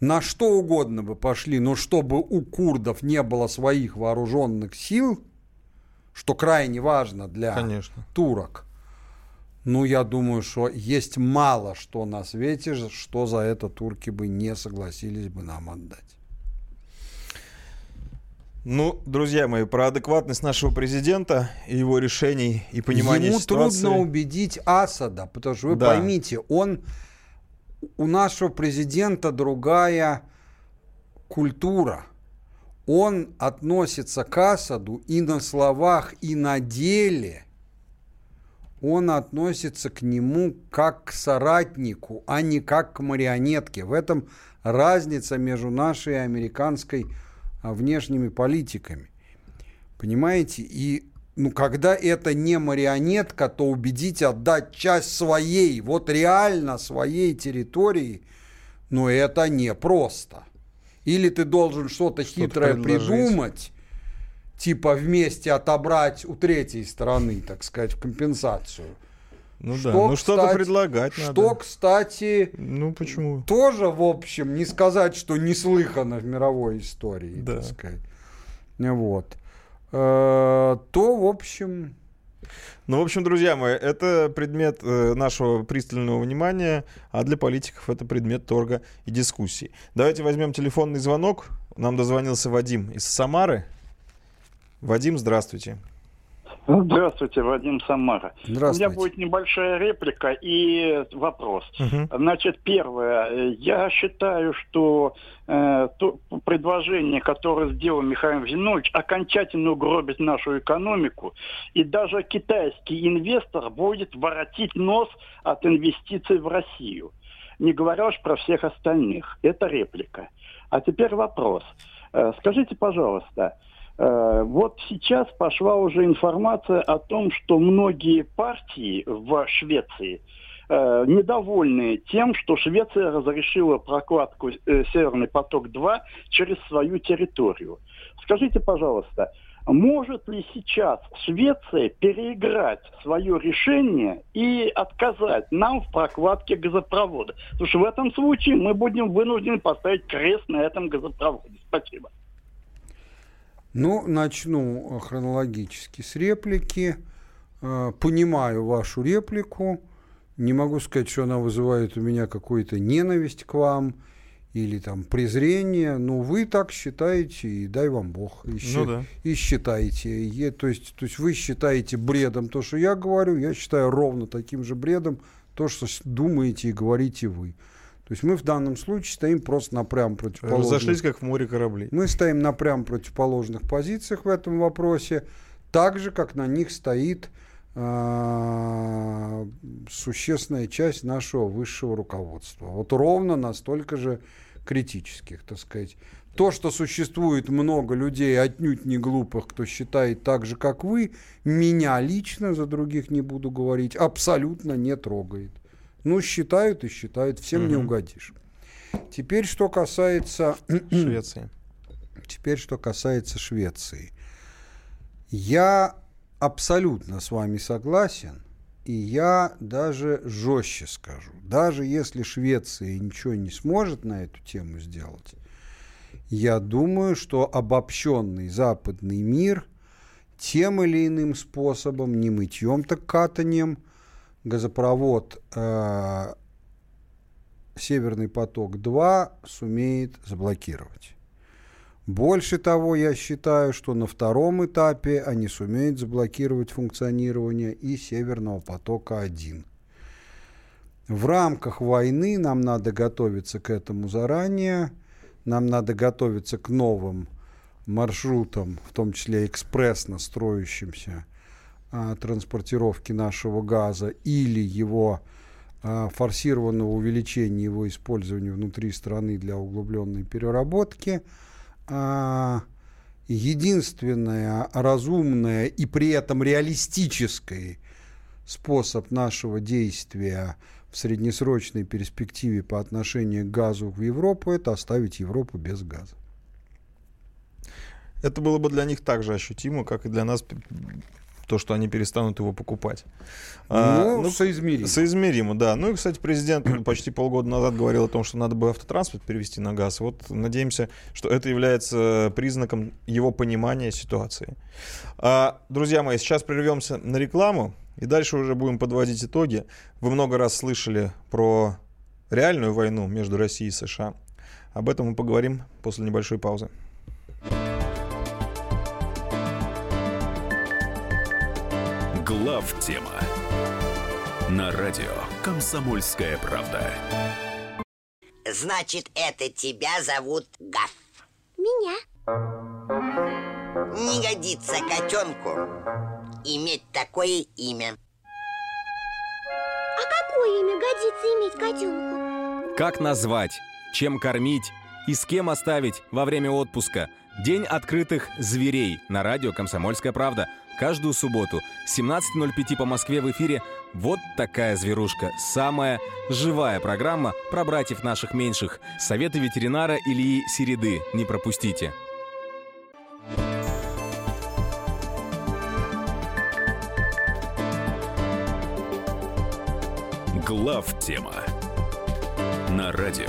на что угодно бы пошли, но чтобы у курдов не было своих вооруженных сил, что крайне важно для Конечно. турок, ну, я думаю, что есть мало что на свете, что за это турки бы не согласились бы нам отдать. Ну, друзья мои, про адекватность нашего президента и его решений и понимание Ему ситуации. трудно убедить Асада, потому что вы Да. поймите, он у нашего президента другая культура. Он относится к Асаду и на словах, и на деле. Он относится к нему как к соратнику, а не как к марионетке. В этом разница между нашей и американской а, внешними политиками. Понимаете? И ну, когда это не марионетка, то убедить отдать часть своей, вот реально своей территории, ну, это непросто. Или ты должен что-то хитрое предложить. придумать, типа вместе отобрать у третьей стороны, так сказать, в компенсацию. Ну да, ну что-то предлагать Что, надо. кстати, Ну почему? тоже, в общем, не сказать, что неслыхано в мировой истории, Да. так сказать. Вот. Э, То, в общем, Ну, в общем, друзья мои, это предмет э, нашего пристального внимания, а для политиков это предмет торга и дискуссий. Давайте возьмем телефонный звонок. Нам дозвонился Вадим из Самары. Вадим, здравствуйте. Здравствуйте, Вадим Самара. Здравствуйте. У меня будет небольшая реплика и вопрос. Мгм. Значит, первое. Я считаю, что то предложение, которое сделал Михаил Зинович, окончательно угробит нашу экономику. И даже китайский инвестор будет воротить нос от инвестиций в Россию. Не говоря уж про всех остальных. Это реплика. А теперь вопрос. Э, Скажите, пожалуйста, Э, Вот сейчас пошла уже информация о том, что многие партии в Швеции э, недовольны тем, что Швеция разрешила прокладку э, Северный поток-2 через свою территорию. Скажите, пожалуйста, может ли сейчас Швеция переиграть свое решение и отказать нам в прокладке газопровода? Потому что в этом случае мы будем вынуждены поставить крест на этом газопроводе. Спасибо. ну, начну э, хронологически с реплики. Э, Понимаю вашу реплику. Не могу сказать, что она вызывает у меня какую-то ненависть к вам или там презрение. Ну, вы так считаете, и дай вам Бог. И, Ну да. и считаете. Е- то, есть, то есть вы считаете бредом то, что я говорю, я считаю ровно таким же бредом то, что думаете и говорите вы. То есть мы в данном случае стоим просто на прям противоположных... Разошлись, как в море кораблей. Мы стоим на прям противоположных позициях в этом вопросе, так же, как на них стоит существенная часть нашего высшего руководства. Вот ровно настолько же критических, так сказать. То, что существует много людей, отнюдь не глупых, кто считает так же, как вы, меня лично, за других не буду говорить, абсолютно не трогает. Ну, считают и считают, всем не Мгм. угодишь. Теперь, что касается Швеции. Теперь, что касается Швеции. Я абсолютно с вами согласен, и я даже жестче скажу. Даже если Швеция ничего не сможет на эту тему сделать, я думаю, что обобщенный западный мир тем или иным способом, не мытьем, так катанием, газопровод э, Северный поток-2 сумеет заблокировать. Больше того, я считаю, что на втором этапе они сумеют заблокировать функционирование и Северного потока-1. В рамках войны нам надо готовиться к этому заранее, нам надо готовиться к новым маршрутам, в том числе экспрессно строящимся а, транспортировки нашего газа или его а, форсированного увеличения его использования внутри страны для углубленной переработки. А, Единственное разумное и при этом реалистический способ нашего действия в среднесрочной перспективе по отношению к газу в Европу – это оставить Европу без газа. Это было бы для них так же ощутимо, как и для нас то, что они перестанут его покупать. Ну, соизмеримо. Соизмеримо, да. Ну и, кстати, президент почти полгода назад говорил о том, что надо бы автотранспорт перевести на газ. Вот надеемся, что это является признаком его понимания ситуации. А, друзья мои, сейчас прервемся на рекламу и дальше уже будем подводить итоги. Вы много раз слышали про реальную войну между Россией и США. Об этом мы поговорим после небольшой паузы. Глав тема на радио Комсомольская правда. Значит, это тебя зовут Гаф. Меня. Не годится котенку иметь такое имя. А какое имя годится иметь котенку? Как назвать, чем кормить и с кем оставить во время отпуска? День открытых зверей на радио «Комсомольская правда». Каждую субботу 17.05 по Москве в эфире «Вот такая зверушка». Самая живая программа про братьев наших меньших. Советы ветеринара Ильи Середы. Не пропустите. Глав тема на радио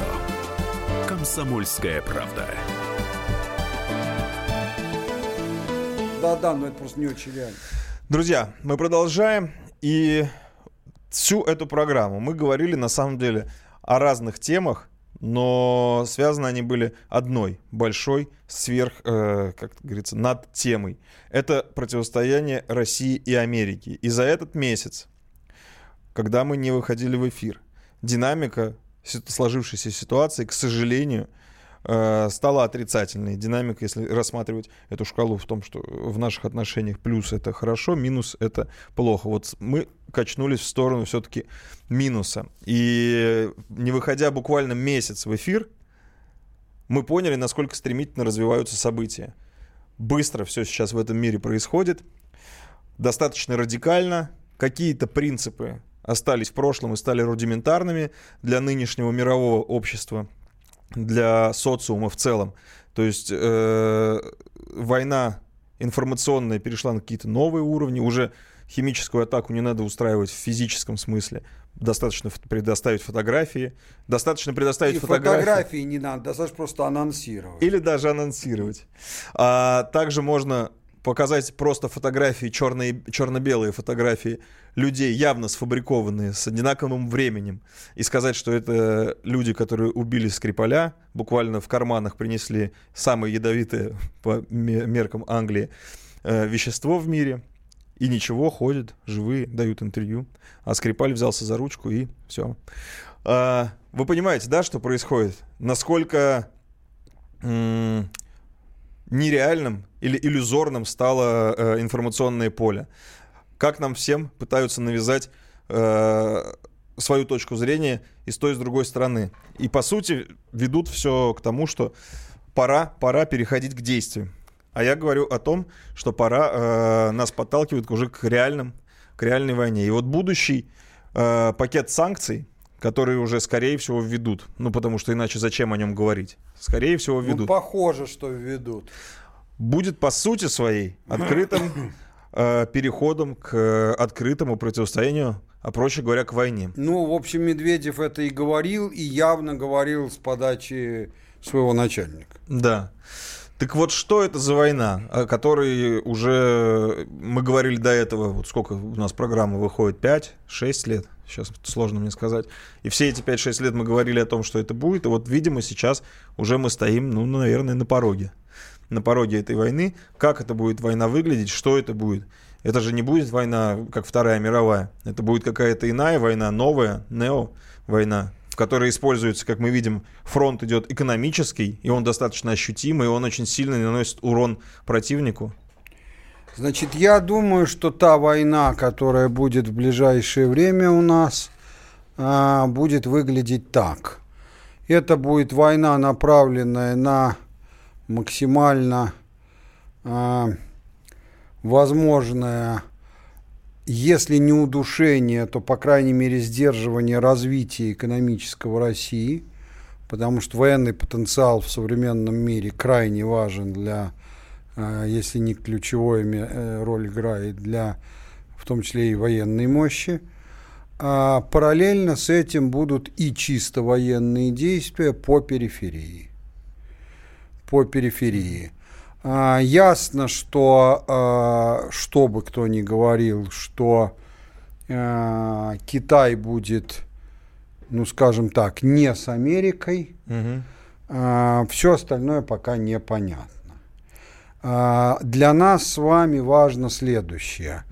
Комсомольская правда. Да-да, но это просто не очень реально. Друзья, мы продолжаем. И всю эту программу мы говорили на самом деле о разных темах, но связаны они были одной большой сверх, э, как говорится, над темой. Это противостояние России и Америки. И за этот месяц, когда мы не выходили в эфир, динамика сложившейся ситуации, к сожалению, стала отрицательной. Динамика, если рассматривать эту шкалу в том, что в наших отношениях плюс это хорошо, минус это плохо. Вот мы качнулись в сторону все-таки минуса. И не выходя буквально месяц в эфир, мы поняли, насколько стремительно развиваются события. Быстро все сейчас в этом мире происходит, достаточно радикально, какие-то принципы остались в прошлом и стали рудиментарными для нынешнего мирового общества, для социума в целом. То есть э, война информационная перешла на какие-то новые уровни, уже химическую атаку не надо устраивать в физическом смысле. Достаточно предоставить фотографии. Достаточно предоставить И фотографии. фотографии не надо, достаточно просто анонсировать. Или даже анонсировать. А также можно показать просто фотографии, черные, черно-белые фотографии людей, явно сфабрикованные, с одинаковым временем, и сказать, что это люди, которые убили Скрипаля, буквально в карманах принесли самое ядовитое по меркам Англии э, вещество в мире, и ничего, ходят, живые, дают интервью, а Скрипаль взялся за ручку и все. А, вы понимаете, да, что происходит? Насколько нереальным или иллюзорным стало э, информационное поле. Как нам всем пытаются навязать э, свою точку зрения и с той, и с другой стороны. И по сути ведут все к тому, что пора, пора переходить к действию. А я говорю о том, что пора э, нас подталкивает уже к реальным, к реальной войне. И вот будущий э, пакет санкций, которые уже, скорее всего, введут. Ну, потому что иначе зачем о нем говорить? Скорее всего, Ну, введут. похоже, что введут. Будет по сути своей открытым э, переходом к э, открытому противостоянию, а проще говоря, к войне. Ну, в общем, Медведев это и говорил, и явно говорил с подачи своего начальника. Да. Так вот, что это за война, о которой уже мы говорили до этого, вот сколько у нас программа выходит, 5-6 лет, сейчас сложно мне сказать. И все эти 5-6 лет мы говорили о том, что это будет, и вот, видимо, сейчас уже мы стоим, ну, наверное, на пороге. На пороге этой войны. Как это будет война выглядеть, что это будет? Это же не будет война, как Вторая мировая. Это будет какая-то иная война, новая, нео-война, в которой используется, как мы видим, фронт идет экономический, и он достаточно ощутимый, и он очень сильно наносит урон противнику. Значит, я думаю, что та война, которая будет в ближайшее время у нас, а, будет выглядеть так. Это будет война, направленная на максимально а, возможное, если не удушение, то, по крайней мере, сдерживание развития экономического России, потому что военный потенциал в современном мире крайне важен для, а, если не ключевой э, роль играет для, в том числе и военной мощи. А параллельно с этим будут и чисто военные действия по периферии. По периферии. А, ясно, что, а, что бы кто ни говорил, что а, Китай будет, ну скажем так, не с Америкой, а, все остальное пока непонятно. Для нас с вами важно следующее.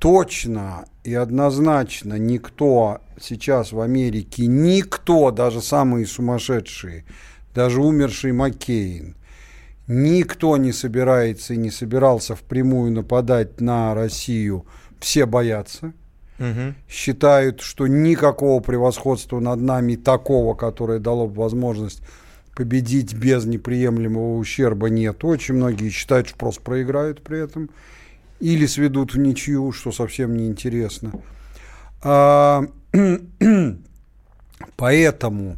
точно и однозначно никто сейчас в Америке, никто, даже самые сумасшедшие, даже умерший Маккейн, никто не собирается и не собирался впрямую нападать на Россию. Все боятся. Мгм. Считают, что никакого превосходства над нами такого, которое дало бы возможность победить без неприемлемого ущерба нет. Очень многие считают, что просто проиграют при этом. Или сведут в ничью, что совсем неинтересно. А, Поэтому,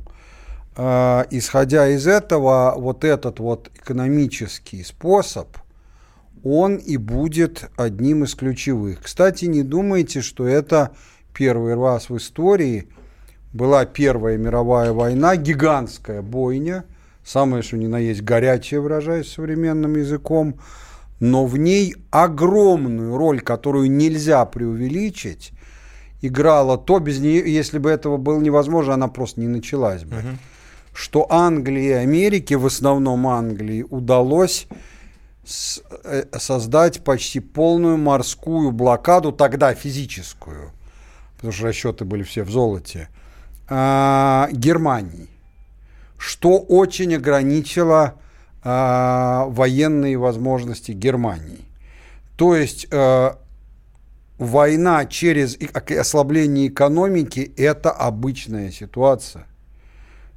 исходя из этого, вот этот вот экономический способ, он и будет одним из ключевых. Кстати, не думайте, что это первый раз в истории была Первая мировая война, гигантская бойня, самое что ни на есть горячая, выражаясь современным языком, но в ней огромную роль, которую нельзя преувеличить, играла то, без нее, если бы этого было невозможно, она просто не началась бы. Что Англии и Америке, в основном Англии, удалось э, создать почти полную морскую блокаду, тогда физическую, потому что расчеты были все в золоте, а, Германии, что очень ограничило а, военные возможности Германии. То есть э, война через ок- ослабление экономики – это обычная ситуация.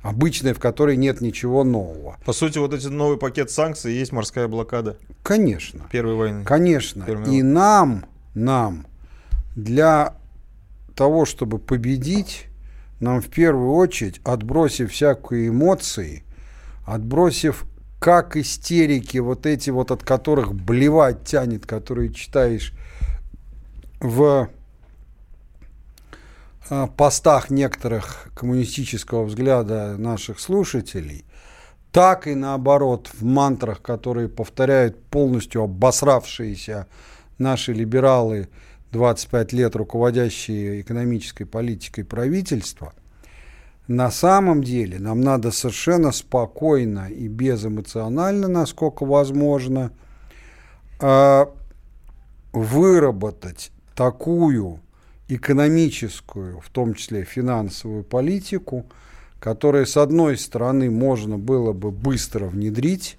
Обычная, в которой нет ничего нового. По сути, вот этот новый пакет санкций есть морская блокада Конечно. Первой войны. Конечно. Первой И нам, нам, для того, чтобы победить, нам в первую очередь, отбросив всякие эмоции, отбросив как истерики, вот эти вот, от которых блевать тянет, которые читаешь в постах некоторых коммунистического взгляда наших слушателей, так и наоборот в мантрах, которые повторяют полностью обосравшиеся наши либералы 25 лет руководящие экономической политикой правительства, на самом деле нам надо совершенно спокойно и безэмоционально, насколько возможно, а, выработать такую экономическую, в том числе финансовую политику, которая, с одной стороны, можно было бы быстро внедрить,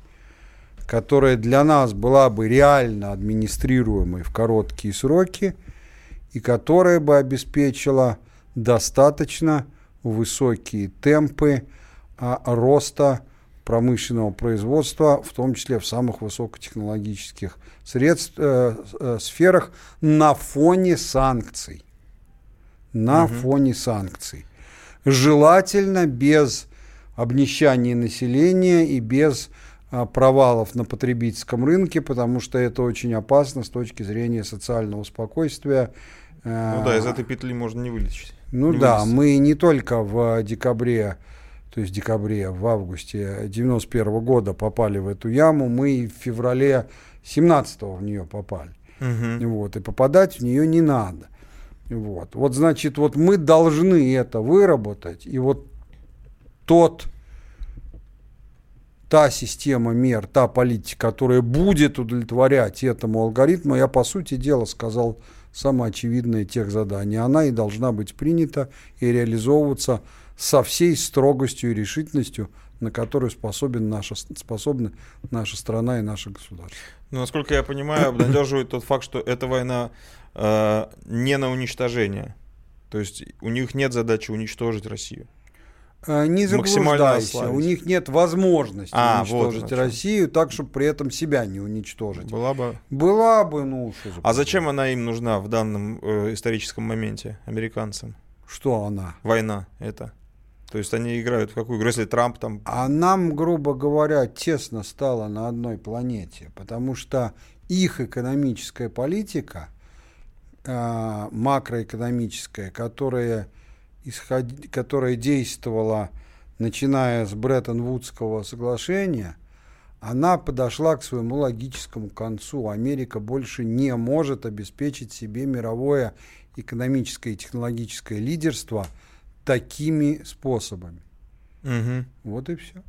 которая для нас была бы реально администрируемой в короткие сроки и которая бы обеспечила достаточно высокие темпы а, роста промышленного производства, в том числе в самых высокотехнологических средств, э, э, сферах на фоне санкций. На Мгм. фоне санкций. Желательно без обнищания населения и без а, провалов на потребительском рынке, потому что это очень опасно с точки зрения социального спокойствия. Ну да, из этой петли можно не вылечить. Ну не да, вылезти. мы не только в декабре, то есть в декабре, в августе 91 года попали в эту яму, мы и в феврале 17 в нее попали. Мгм. Вот, и попадать в нее не надо. Вот. вот, значит, вот мы должны это выработать, и вот тот, та система мер, та политика, которая будет удовлетворять этому алгоритму, я, по сути дела, сказал самое очевидное тех заданий. Она и должна быть принята и реализовываться со всей строгостью и решительностью, на которую способен наша, способны наша страна и наше государство. Ну, насколько я понимаю, обнадеживает тот факт, что эта война не на уничтожение. То есть у них нет задачи уничтожить Россию. Э, Не заблуждайся, у них нет возможности А, вот уничтожить что. Россию так, чтобы при этом себя не уничтожить. Была бы. Была бы, ну, что за А зачем она им нужна в данном э, историческом моменте, американцам? Что она? Война это. То есть они играют в какую игру? Если Трамп там... А нам, грубо говоря, тесно стало на одной планете, потому что их экономическая политика, э, макроэкономическая, которая, исход- которая действовала, начиная с Бреттон-Вудского соглашения, она подошла к своему логическому концу. Америка больше не может обеспечить себе мировое экономическое и технологическое лидерство такими способами. Мгм. Вот и все.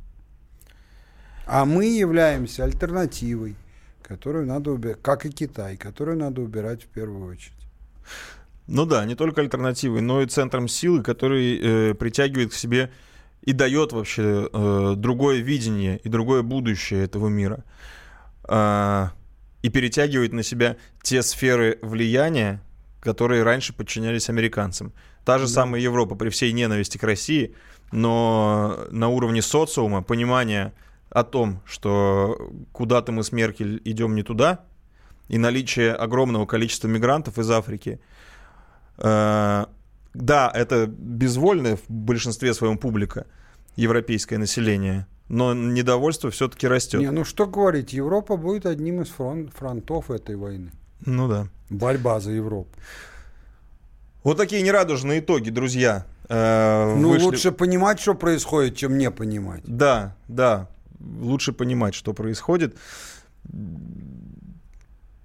А мы являемся альтернативой, которую надо убирать, как и Китай, которую надо убирать в первую очередь. Ну да, не только альтернативой, но и центром силы, который э, притягивает к себе и дает вообще э, другое видение и другое будущее этого мира. Э, и перетягивает на себя те сферы влияния, которые раньше подчинялись американцам. Та же да. самая Европа при всей ненависти к России, но на уровне социума понимания о том, что куда-то мы с Меркель идем не туда, и наличие огромного количества мигрантов из Африки. Э, да, это безвольное в большинстве своем публика, европейское население, но недовольство все-таки растет. Не, ну что говорить, Европа будет одним из фронт, фронтов этой войны. Ну да. Борьба за Европу. Вот такие нерадужные итоги, друзья. Э, ну, вышли... лучше понимать, что происходит, чем не понимать. Да, да. Лучше понимать, что происходит.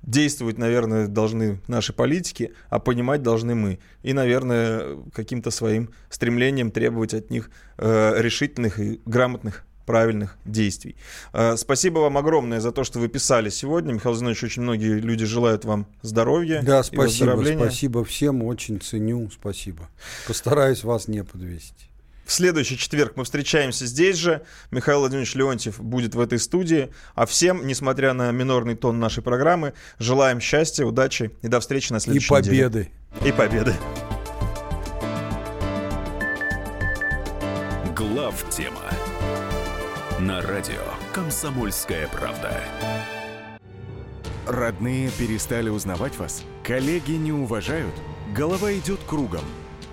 Действовать, наверное, должны наши политики, а понимать должны мы. И, наверное, каким-то своим стремлением требовать от них э, решительных и грамотных правильных действий. Э, спасибо вам огромное за то, что вы писали сегодня. Михаил Зинович, очень многие люди желают вам здоровья. Да, спасибо. Спасибо всем, очень ценю. Спасибо. Постараюсь вас не подвести. В следующий четверг мы встречаемся здесь же. Михаил Владимирович Леонтьев будет в этой студии. А всем, несмотря на минорный тон нашей программы, желаем счастья, удачи и до встречи на следующей И победы. Неделе. И победы. Глав тема на радио «Комсомольская правда». Родные перестали узнавать вас? Коллеги не уважают? Голова идет кругом.